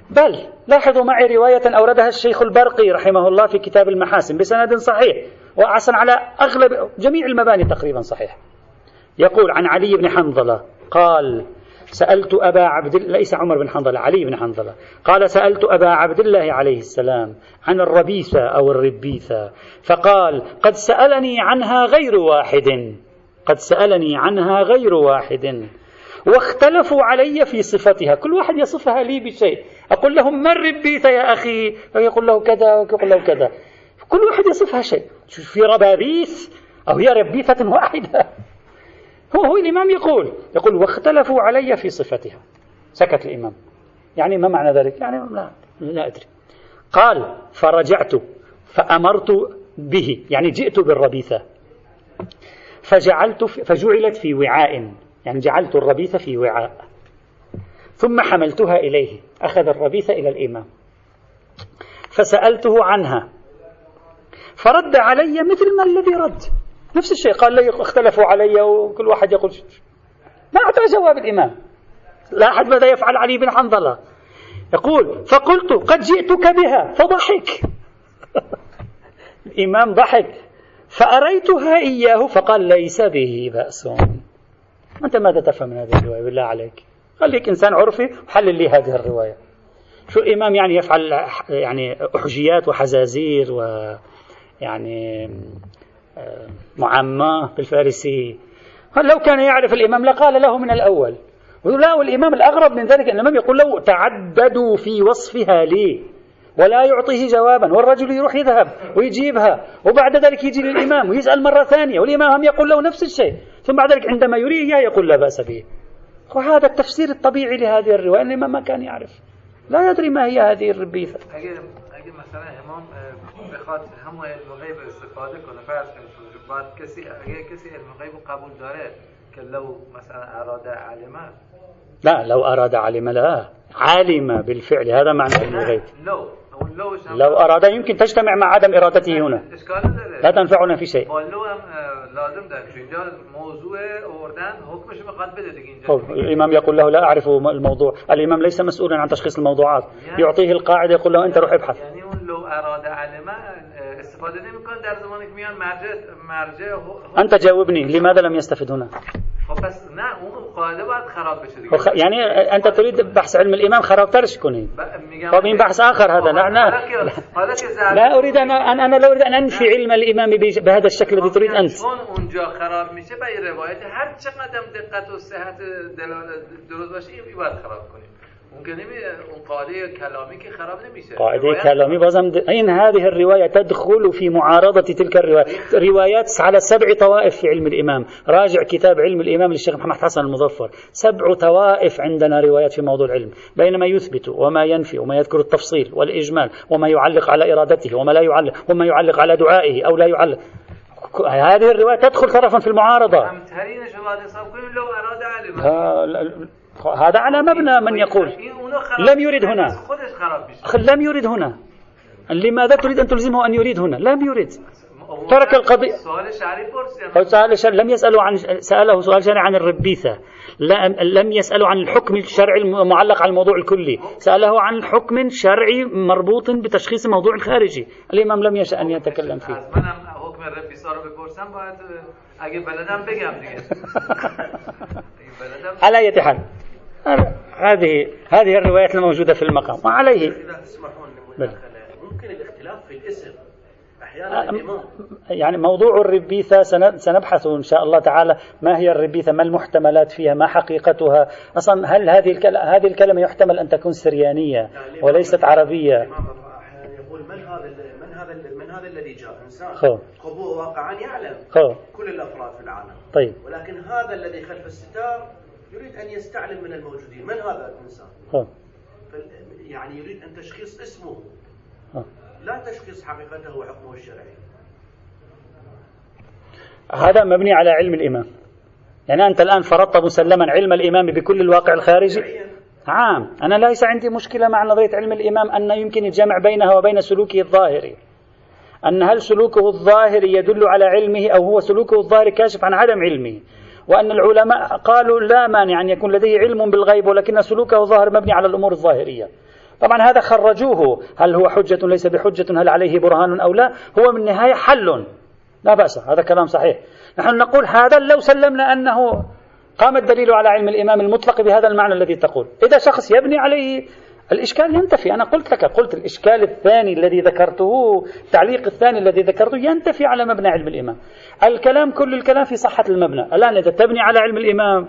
بل لاحظوا معي رواية أوردها الشيخ البرقي رحمه الله في كتاب المحاسن بسند صحيح وأحسن على أغلب جميع المباني تقريبا صحيح. يقول عن علي بن حنظلة قال سألت أبا عبد ليس عمر بن حنظلة علي بن حنظلة. قال سألت أبا عبد الله عليه السلام عن الربيثة أو الربيثة فقال قد سألني عنها غير واحد. قد سألني عنها غير واحد. واختلفوا علي في صفتها. كل واحد يصفها لي بشيء. أقول لهم ما الربيثة يا أخي؟ يقول له كذا ويقول له كذا. كل واحد يصفها شيء. في ربابيث أو هي ربيثة واحدة. هو هو الإمام يقول يقول واختلفوا علي في صفتها. سكت الإمام. يعني ما معنى ذلك؟ يعني لا, لا أدري. قال فرجعت فأمرت به يعني جئت بالربيثة. فجعلت فجعلت في وعاء يعني جعلت الربيثة في وعاء. ثم حملتها إليه. أخذ الربيثة إلى الإمام. فسألته عنها. فرد علي مثل ما الذي رد. نفس الشيء قال لي اختلفوا علي وكل واحد يقول ما أعطى جواب الإمام. لا أحد ماذا يفعل علي بن حنظلة. يقول فقلت قد جئتك بها فضحك. الإمام ضحك. فأريتها إياه فقال ليس به بأس. أنت ماذا تفهم من هذه الرواية؟ بالله عليك. خليك إنسان عرفي وحلل لي هذه الرواية. شو الإمام يعني يفعل يعني أحجيات وحزازير و يعني معماه بالفارسية لو كان يعرف الإمام لقال له من الأول. لا والإمام الأغرب من ذلك الإمام يقول له تعددوا في وصفها لي ولا يعطيه جوابا والرجل يروح يذهب ويجيبها وبعد ذلك يجي للإمام ويسأل مرة ثانية والإمام هم يقول له نفس الشيء. ثم بعد ذلك عندما يريه إياه يقول لا بأس به. وهذا التفسير الطبيعي لهذه الرواية الإمام ما كان يعرف. لا يدري ما هي هذه الربيثة. بخواد همه المغيب استفاده کنه. فرض بعد کسی اگه کسی علم غیب قبول داره که لو مثلا اراد علمه لا لو أراد علم لا. علم بالفعل هذا معنى علم الغيب لو. لو أراد يمكن تجتمع مع عدم إرادته هنا. لا تنفعنا في شيء. خب الإمام يقول له لا أعرف الموضوع. الإمام ليس مسؤولا عن تشخيص الموضوعات. يعطيه القاعدة يقول له أنت روح ابحث. أراد علمه استفاده نمی‌کنه در زمانی که میان مرجع مرجع انت جاوبني لماذا لم يستفد هنا خب بس نه اون قاعده باید خراب بشه دیگه. خ... يعني انت تريد بحث علم الامام خرابترش کنی. طب این بحث اخر هذا لا لا لا اريد ان انا انا لا اريد ان انفي علم الامام بهذا الشكل الذي تريد انت چون اونجا خراب میشه به روایت هر چقدر دقت و صحت دلالت درست باشه این باید خراب کنیم. قاعده کلامی که خراب نمیشه. قاعده کلامی بازم أين هذه الرواية تدخل في معارضة تلك الروايات روايات على سبع طوائف في علم الإمام. راجع كتاب علم الإمام للشيخ محمد حسن المظفر. سبع طوائف عندنا روايات في موضوع العلم. بين ما يثبت وما ينفي وما يذكر التفصيل والإجمال وما يعلق على إرادته وما لا يعلق وما يعلق على دعائه أو لا يعلق. هذه الرواية تدخل طرفا في المعارضة. هذا على مبنى من يقول. لم يرد هنا. لم يرد هنا. لماذا تريد أن تلزمه أن يريد هنا؟ لم يريد ترك القضية سؤال شرعي لم يسألوا عن سأله سؤال شرعي عن الربيثة. لم يسألوا عن الحكم الشرعي المعلق على الموضوع الكلي. سأله عن حكم شرعي مربوط بتشخيص موضوع خارجي الإمام لم يشأ أن يتكلم فيه. حكم الربيثة رو بپرسم باید اگه بلدم بگم دیگه. على أي حال. هذه هذه الروايات الموجودة في المقام. وعليه ممكن الاختلاف في الاسم. يعني موضوع الربيثة سنبحث إن شاء الله تعالى ما هي الربيثة ما المحتملات فيها ما حقيقتها. أصلا هل هذه هذه الكلمة يحتمل أن تكون سريانية وليست عربية؟ يقول من هذا من هذا من هذا الذي جاء؟ إنسان. هو واقعا يعلم خو. كل الأفراد في العالم. طيب. ولكن هذا الذي خلف الستار يريد أن يستعلم من الموجودين. من هذا الإنسان. يعني يريد أن تشخيص اسمه. لا تشخيص حقيقته وحكمه الشرعي. هذا مبني على علم الإمام. يعني أنت الآن فرضت مسلما علم الإمام بكل الواقع الخارجي؟ عام. أنا ليس عندي مشكلة مع نظرية علم الإمام أن يمكن الجمع بينها وبين سلوكه الظاهري أن هل سلوكه الظاهري يدل على علمه أو هو سلوكه الظاهري كاشف عن عدم علمه؟ وأن العلماء قالوا لا مانع أن يكون لديه علم بالغيب ولكن سلوكه ظاهر مبني على الأمور الظاهرية. طبعا هذا خرجوه. هل هو حجة ليس بحجة؟ هل عليه برهان أو لا؟ هو من النهاية حل. لا بأس. هذا كلام صحيح. نحن نقول هذا لو سلمنا أنه قام الدليل على علم الإمام المطلق بهذا المعنى الذي تقول. إذا شخص يبني عليه الإشكال ينتفي. أنا قلت لك قلت الإشكال الثاني الذي ذكرته التعليق الثاني الذي ذكرته ينتفي على مبنى علم الإمام. الكلام كل الكلام في صحة المبنى. الآن إذا تبني على علم الإمام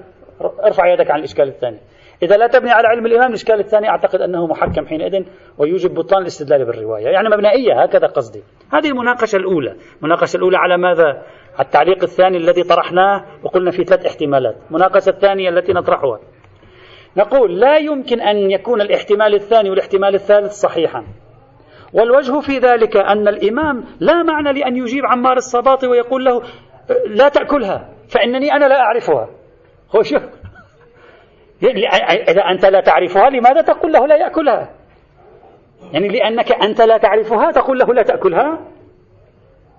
ارفع يدك عن الإشكال الثاني. إذا لا تبني على علم الإمام الإشكال الثاني أعتقد أنه محكم حينئذ ويوجب بطلان الاستدلال بالرواية. يعني مبنائية هكذا قصدي. هذه المناقشة الأولى. المناقشة الأولى على ماذا؟ التعليق الثاني الذي طرحناه وقلنا في ثلاث احتمالات. المناقشة الثانية التي نطرحها. نقول لا يمكن أن يكون الاحتمال الثاني والاحتمال الثالث صحيحا. والوجه في ذلك أن الإمام لا معنى لأن يجيب عمار الصباطي ويقول له لا تأكلها فإنني أنا لا أعرفها. هو شوف. إذا أنت لا تعرفها لماذا تقول له لا يأكلها؟ يعني لأنك أنت لا تعرفها تقول له لا تأكلها؟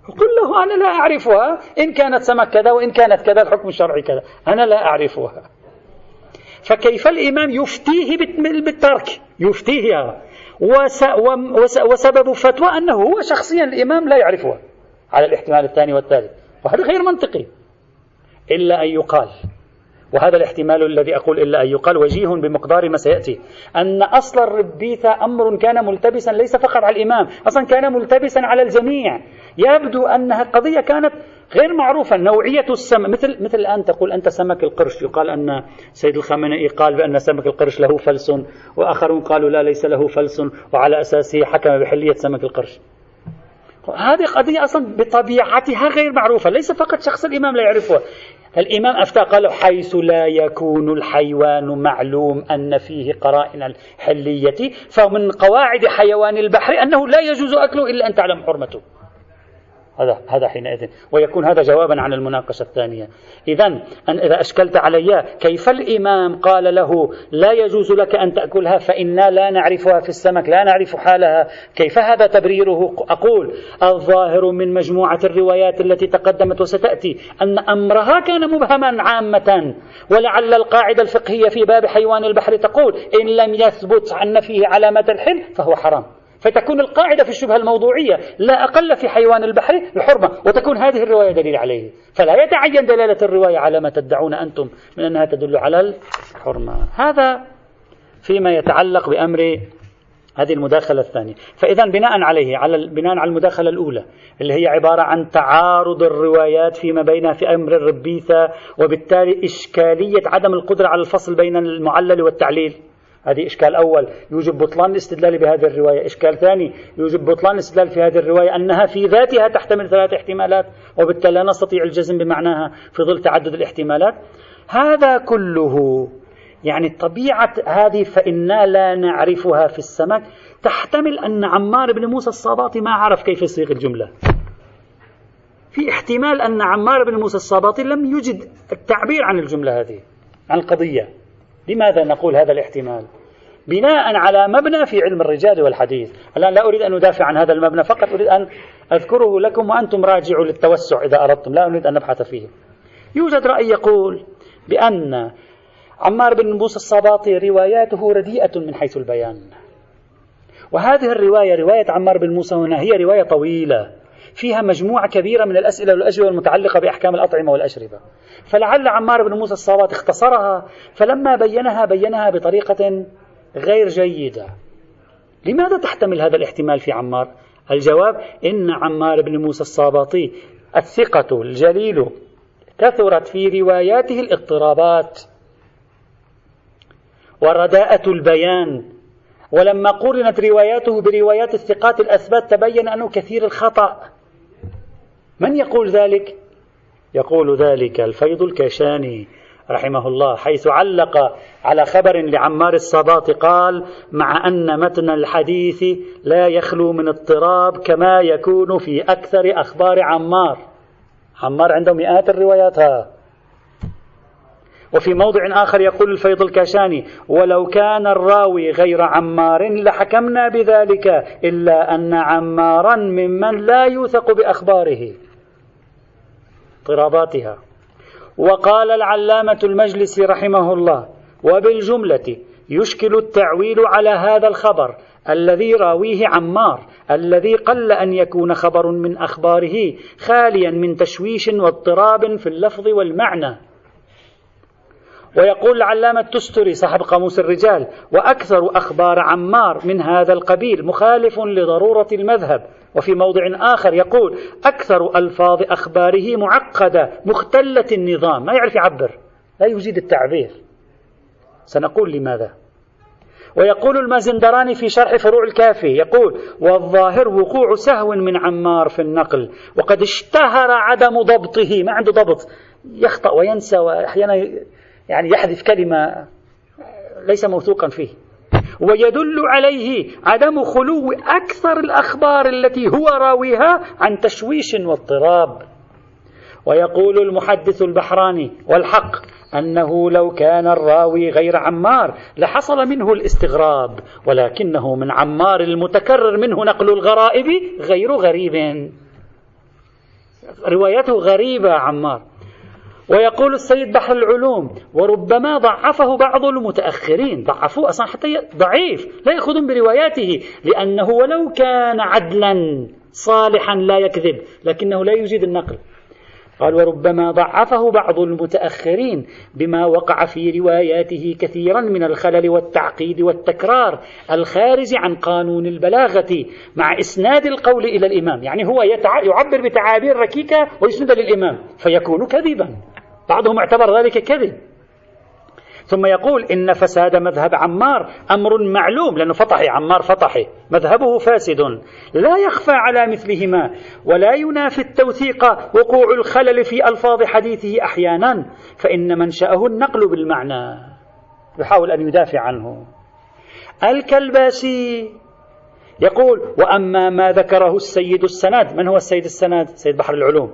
قل له أنا لا أعرفها. إن كانت سمك كذا وإن كانت كذا الحكم الشرعي كذا. أنا لا أعرفها. فكيف الإمام يفتيه بالترك؟ يفتيه وسبب فتوى أنه هو شخصيا الإمام لا يعرفها على الاحتمال الثاني والثالث. وهذا غير منطقي. إلا أن يقال. وهذا الاحتمال الذي أقول إلا أن يقال وجيه بمقدار ما سيأتي. أن أصل الربيثة أمر كان ملتبسا ليس فقط على الإمام. أصلا كان ملتبسا على الجميع. يبدو أنها قضية كانت غير معروفة نوعية السمك. مثل مثل الآن تقول أنت سمك القرش. يقال أن سيد الخامنئي قال بأن سمك القرش له فلس وآخرون قالوا لا ليس له فلس وعلى أساسه حكم بحلية سمك القرش. هذه قضية أصلا بطبيعتها غير معروفة ليس فقط شخص الإمام لا يعرفها. الإمام أفتى قال حيث لا يكون الحيوان معلوم أن فيه قرائن الحلية فمن قواعد حيوان البحر أنه لا يجوز أكله إلا أن تعلم حرمته. هذا هذا حينئذ. ويكون هذا جوابا عن المناقشة الثانية. إذا إذا أشكلت علي كيف الإمام قال له لا يجوز لك أن تأكلها فإنا لا نعرفها في السمك لا نعرف حالها. كيف هذا تبريره؟ أقول الظاهر من مجموعة الروايات التي تقدمت وستأتي أن أمرها كان مبهما عامة. ولعل القاعدة الفقهية في باب حيوان البحر تقول إن لم يثبت أن فيه علامة الحل فهو حرام. فتكون القاعدة في الشبهة الموضوعية لا أقل في حيوان البحر الحرمة وتكون هذه الرواية دليل عليه. فلا يتعين دلالة الرواية على ما تدعون أنتم من أنها تدل على الحرمة. هذا فيما يتعلق بأمر هذه المداخلة الثانية. فإذا بناء عليه على بناء على المداخلة الأولى اللي هي عبارة عن تعارض الروايات فيما بينها في أمر الربيثة وبالتالي إشكالية عدم القدرة على الفصل بين المعلل والتعليل. هذه إشكال أول. يوجب بطلان الاستدلال بهذه الرواية. إشكال ثاني يوجب بطلان الاستدلال في هذه الرواية أنها في ذاتها تحتمل ثلاث احتمالات وبالتالي لا نستطيع الجزم بمعناها في ظل تعدد الاحتمالات. هذا كله يعني طبيعة هذه فإنا لا نعرفها في السمك تحتمل أن عمار بن موسى الصاباطي ما عرف كيف يصيغ الجملة. في احتمال أن عمار بن موسى الصاباطي لم يجد التعبير عن الجملة هذه عن القضية. لماذا نقول هذا الاحتمال؟ بناء على مبنى في علم الرجال والحديث. الآن لا أريد أن أدافع عن هذا المبنى فقط أريد أن أذكره لكم وأنتم راجعوا للتوسع إذا أردتم. لا أريد أن نبحث فيه. يوجد رأي يقول بأن عمار بن موسى الصباطي رواياته رديئة من حيث البيان. وهذه الرواية رواية عمار بن موسى هنا هي رواية طويلة. فيها مجموعة كبيرة من الأسئلة والأجوبة المتعلقة بأحكام الأطعمة والأشربة. فلعل عمار بن موسى الصوات اختصرها فلما بينها بينها بطريقة غير جيدة. لماذا تحتمل هذا الاحتمال في عمار؟ الجواب إن عمار بن موسى الصاباطي الثقة الجليل كثرت في رواياته الاضطرابات ورداءة البيان. ولما قرنت رواياته بروايات الثقات الأثبات تبين أنه كثير الخطأ. من يقول ذلك؟ يقول ذلك الفيض الكشاني رحمه الله حيث علق على خبر لعمار الصباط قال مع أن متن الحديث لا يخلو من اضطراب كما يكون في أكثر أخبار عمار. عمار عنده مئات الروايات ها. وفي موضع آخر يقول الفيض الكاشاني ولو كان الراوي غير عمار لحكمنا بذلك إلا أن عمارا ممن لا يوثق بأخباره. اضطراباتها. وقال العلامة المجلس رحمه الله وبالجملة يشكل التعويل على هذا الخبر الذي راويه عمار الذي قل أن يكون خبر من أخباره خاليا من تشويش واضطراب في اللفظ والمعنى. ويقول العلامة التستري صاحب قاموس الرجال وأكثر أخبار عمار من هذا القبيل مخالف لضرورة المذهب. وفي موضع آخر يقول أكثر ألفاظ أخباره معقدة مختلة النظام. ما يعرف يعبر لا يجيد التعبير. سنقول لماذا؟ ويقول المازندراني في شرح فروع الكافي يقول والظاهر وقوع سهو من عمار في النقل وقد اشتهر عدم ضبطه. ما عنده ضبط يخطأ وينسى وأحيانا يعني يحذف كلمة ليس موثوقا فيه. ويدل عليه عدم خلو أكثر الأخبار التي هو راويها عن تشويش واضطراب. ويقول المحدث البحراني والحق أنه لو كان الراوي غير عمار لحصل منه الاستغراب ولكنه من عمار المتكرر منه نقل الغرائب غير غريب. روايته غريبة عمار. ويقول السيد بحر العلوم وربما ضعفه بعض المتأخرين. ضعفوه أصلا حتى ضعيف. لا يأخذون برواياته لأنه ولو كان عدلا صالحا لا يكذب لكنه لا يجيد النقل. قال وربما ضعفه بعض المتأخرين بما وقع في رواياته كثيرا من الخلل والتعقيد والتكرار الخارج عن قانون البلاغة مع إسناد القول إلى الإمام. يعني هو يعبر بتعابير ركيكة ويسند للإمام فيكون كذبا. بعضهم اعتبر ذلك كذب. ثم يقول إن فساد مذهب عمار أمر معلوم لأنه فطحي عمار فطحي. مذهبه فاسد. لا يخفى على مثلهما ولا ينافي التوثيق وقوع الخلل في ألفاظ حديثه أحيانا فإن منشأه النقل بالمعنى. يحاول أن يدافع عنه. الكلباسي يقول وأما ما ذكره السيد السناد من هو السيد السناد؟ سيد بحر العلوم.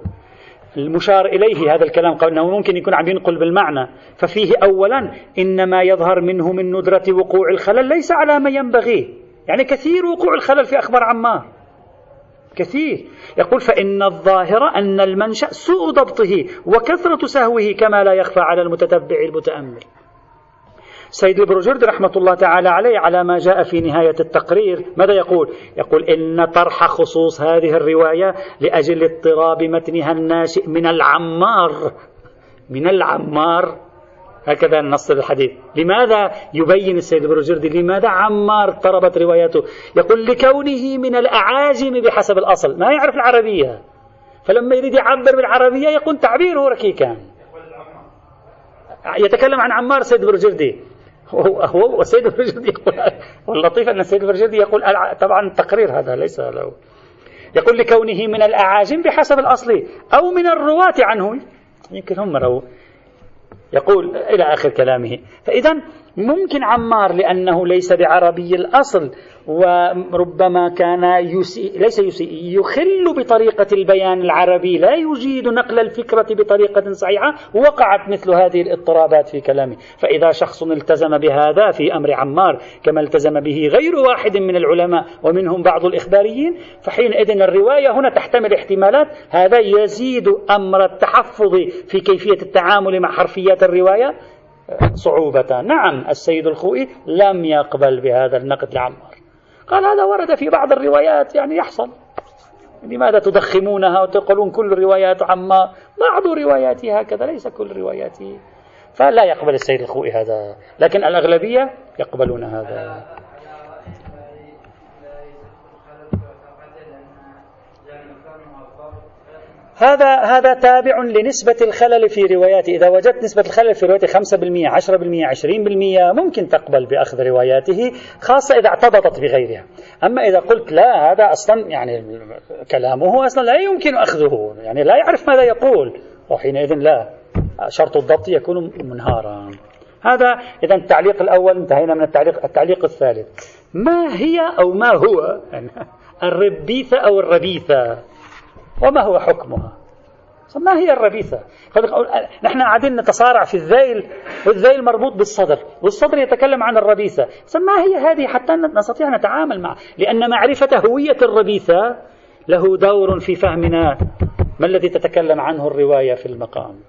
المشار إليه هذا الكلام قال أنه ممكن يكون عم ينقل بالمعنى. ففيه أولا إنما يظهر منه من ندرة وقوع الخلل ليس على ما ينبغي. يعني كثير وقوع الخلل في أخبار عمار. كثير. يقول فإن الظاهر أن المنشأ سوء ضبطه وكثرة سهوه كما لا يخفى على المتتبع المتأمل. سيد البروجرد رحمة الله تعالى عليه على ما جاء في نهاية التقرير. ماذا يقول؟ يقول إن طرح خصوص هذه الرواية لأجل اضطراب متنها الناشئ من العمار. من العمار. هكذا النص الحديث. لماذا يبين السيد البروجردي لماذا عمار اضطربت روايته؟ يقول لكونه من الأعاجم بحسب الأصل. ما يعرف العربية. فلما يريد يعبر بالعربية يكون تعبيره ركيكا. يتكلم عن عمار سيد برجردي هو هو السيد البرجردي يقول واللطيف أن السيد البرجردي يقول طبعا تقرير هذا ليس له. يقول لكونه من الأعاجم بحسب الأصل أو من الرواة عنه. يمكن هم رووا يقول إلى آخر كلامه. فاذا ممكن عمار لأنه ليس بعربي الأصل وربما كان يسيء ليس يسيء يخل بطريقة البيان العربي لا يجيد نقل الفكرة بطريقة صحيحة وقعت مثل هذه الاضطرابات في كلامه فإذا شخص التزم بهذا في أمر عمار كما التزم به غير واحد من العلماء ومنهم بعض الإخباريين فحينئذ الرواية هنا تحتمل احتمالات. هذا يزيد أمر التحفظ في كيفية التعامل مع حرفيات الرواية. صعوبة. نعم السيد الخوئي لم يقبل بهذا النقد لعمار. قال هذا ورد في بعض الروايات يعني يحصل. لماذا تضخمونها وتقولون كل روايات عما بعض رواياتي هكذا ليس كل رواياتي. فلا يقبل السيد الخوئي هذا لكن الأغلبية يقبلون هذا. هذا هذا تابع لنسبة الخلل في رواياته، إذا وجدت نسبة الخلل في روايته 5%، 10%، 20% ممكن تقبل بأخذ رواياته خاصة إذا اعتبطت بغيرها. أما إذا قلت لا هذا أصلا يعني كلامه أصلا لا يمكن أخذه، يعني لا يعرف ماذا يقول، وحينئذ لا شرط الضبط يكون منهارا. هذا إذا التعليق الأول انتهينا من التعليق التعليق الثالث. ما هي أو ما هو الربيثة أو الربيثة وما هو حكمها؟ ما هي الربيثة؟ نحن قاعدين نتصارع في الذيل والذيل مربوط بالصدر والصدر يتكلم عن الربيثة. ما هي هذه؟ حتى نستطيع نتعامل معه لأن معرفة هوية الربيثة له دور في فهمنا ما الذي تتكلم عنه الرواية في المقام.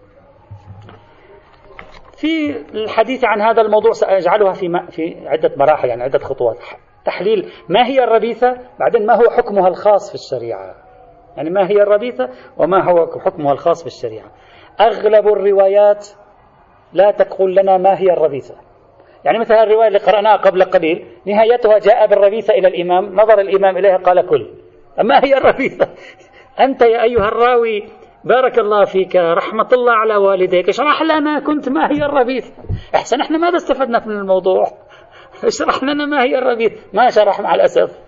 في الحديث عن هذا الموضوع سأجعلها في في عدة مراحل يعني عدة خطوات. تحليل ما هي الربيثة؟ بعدين ما هو حكمها الخاص في الشريعة؟ يعني ما هي الربيثة وما هو حكمها الخاص بالشريعة. أغلب الروايات لا تقول لنا ما هي الربيثة يعني مثل الرواية اللي قرأناها قبل قليل نهايتها جاء بالربيثة إلى الإمام نظر الإمام إليها قال كل. ما هي الربيثة أنت يا أيها الراوي بارك الله فيك رحمة الله على والديك اشرح لنا كنت ما هي الربيثة أحسن إحنا ماذا استفدنا من الموضوع؟ اشرح لنا ما هي الربيثة ما شرح مع الأسف.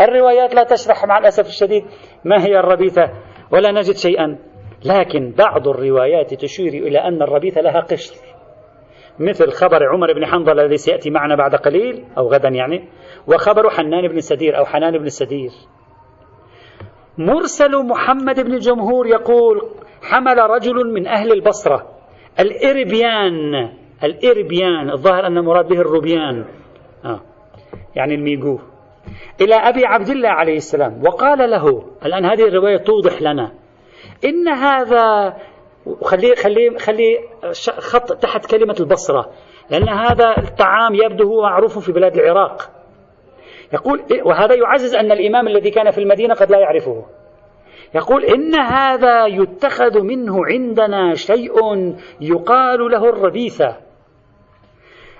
الروايات لا تشرح مع الأسف الشديد ما هي الربيثة ولا نجد شيئا. لكن بعض الروايات تشير إلى أن الربيثة لها قشر. مثل خبر عمر بن حنظلة الذي سيأتي معنا بعد قليل أو غدا يعني وخبر حنان بن سدير أو حنان بن السدير مرسل محمد بن الجمهور يقول حمل رجل من أهل البصرة. الإربيان الإربيان الظاهر أن مراد به الروبيان. آه. يعني الميجو. إلى أبي عبد الله عليه السلام. وقال له الآن هذه الرواية توضح لنا إن هذا خليه خليه خليه خط تحت كلمة البصرة لأن هذا الطعام يبدو هو معروف في بلاد العراق. يقول وهذا يعزز أن الإمام الذي كان في المدينة قد لا يعرفه. يقول إن هذا يتخذ منه عندنا شيء يقال له الربيثة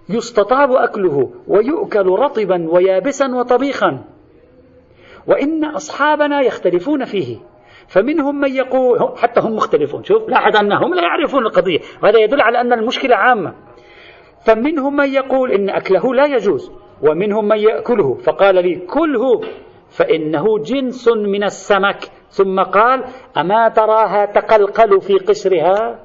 يستطاب أكله ويؤكل رطبا ويابسا وطبيخا. وإن أصحابنا يختلفون فيه. فمنهم من يقول حتى هم مختلفون. شوف لاحظ أنهم لا يعرفون القضية. وهذا يدل على أن المشكلة عامة. فمنهم من يقول إن أكله لا يجوز. ومنهم من يأكله. فقال لي كله. فإنه جنس من السمك. ثم قال أما تراها تقلقل في قشرها؟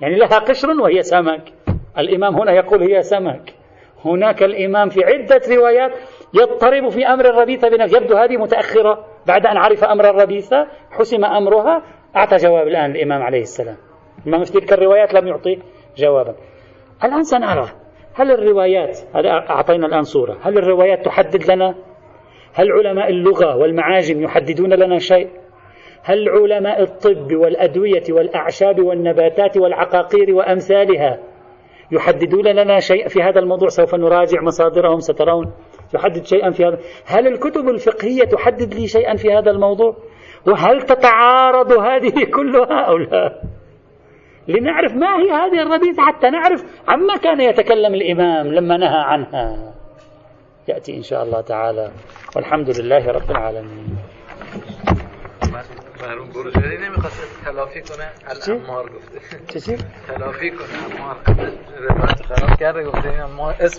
يعني لها قشر وهي سمك. الإمام هنا يقول هي سمك. هناك الإمام في عدة روايات يضطرب في أمر الربيثة بنفسه. يبدو هذه متأخرة. بعد أن عرف أمر الربيثة حسم أمرها أعطى جواب الآن الإمام عليه السلام. الإمام في تلك الروايات؟ لم يعطي جوابا. الآن سنرى. هل الروايات هذا أعطينا الآن صورة. هل الروايات تحدد لنا؟ هل علماء اللغة والمعاجم يحددون لنا شيء؟ هل علماء الطب والأدوية والأعشاب والنباتات والعقاقير وأمثالها يحددون لنا شيء في هذا الموضوع سوف نراجع مصادرهم سترون يحدد شيئا في هذا. هل الكتب الفقهية تحدد لي شيئا في هذا الموضوع؟ وهل تتعارض هذه كلها أو لا؟ لنعرف ما هي هذه الربيثة حتى نعرف عما كان يتكلم الإمام لما نهى عنها. يأتي إن شاء الله تعالى. والحمد لله رب العالمين. مرحوم بروجری نمی‌خواست تلافی کنه. الامار گفته. چی؟ تلافی کنه. امار. روایت خراب کرده گفته این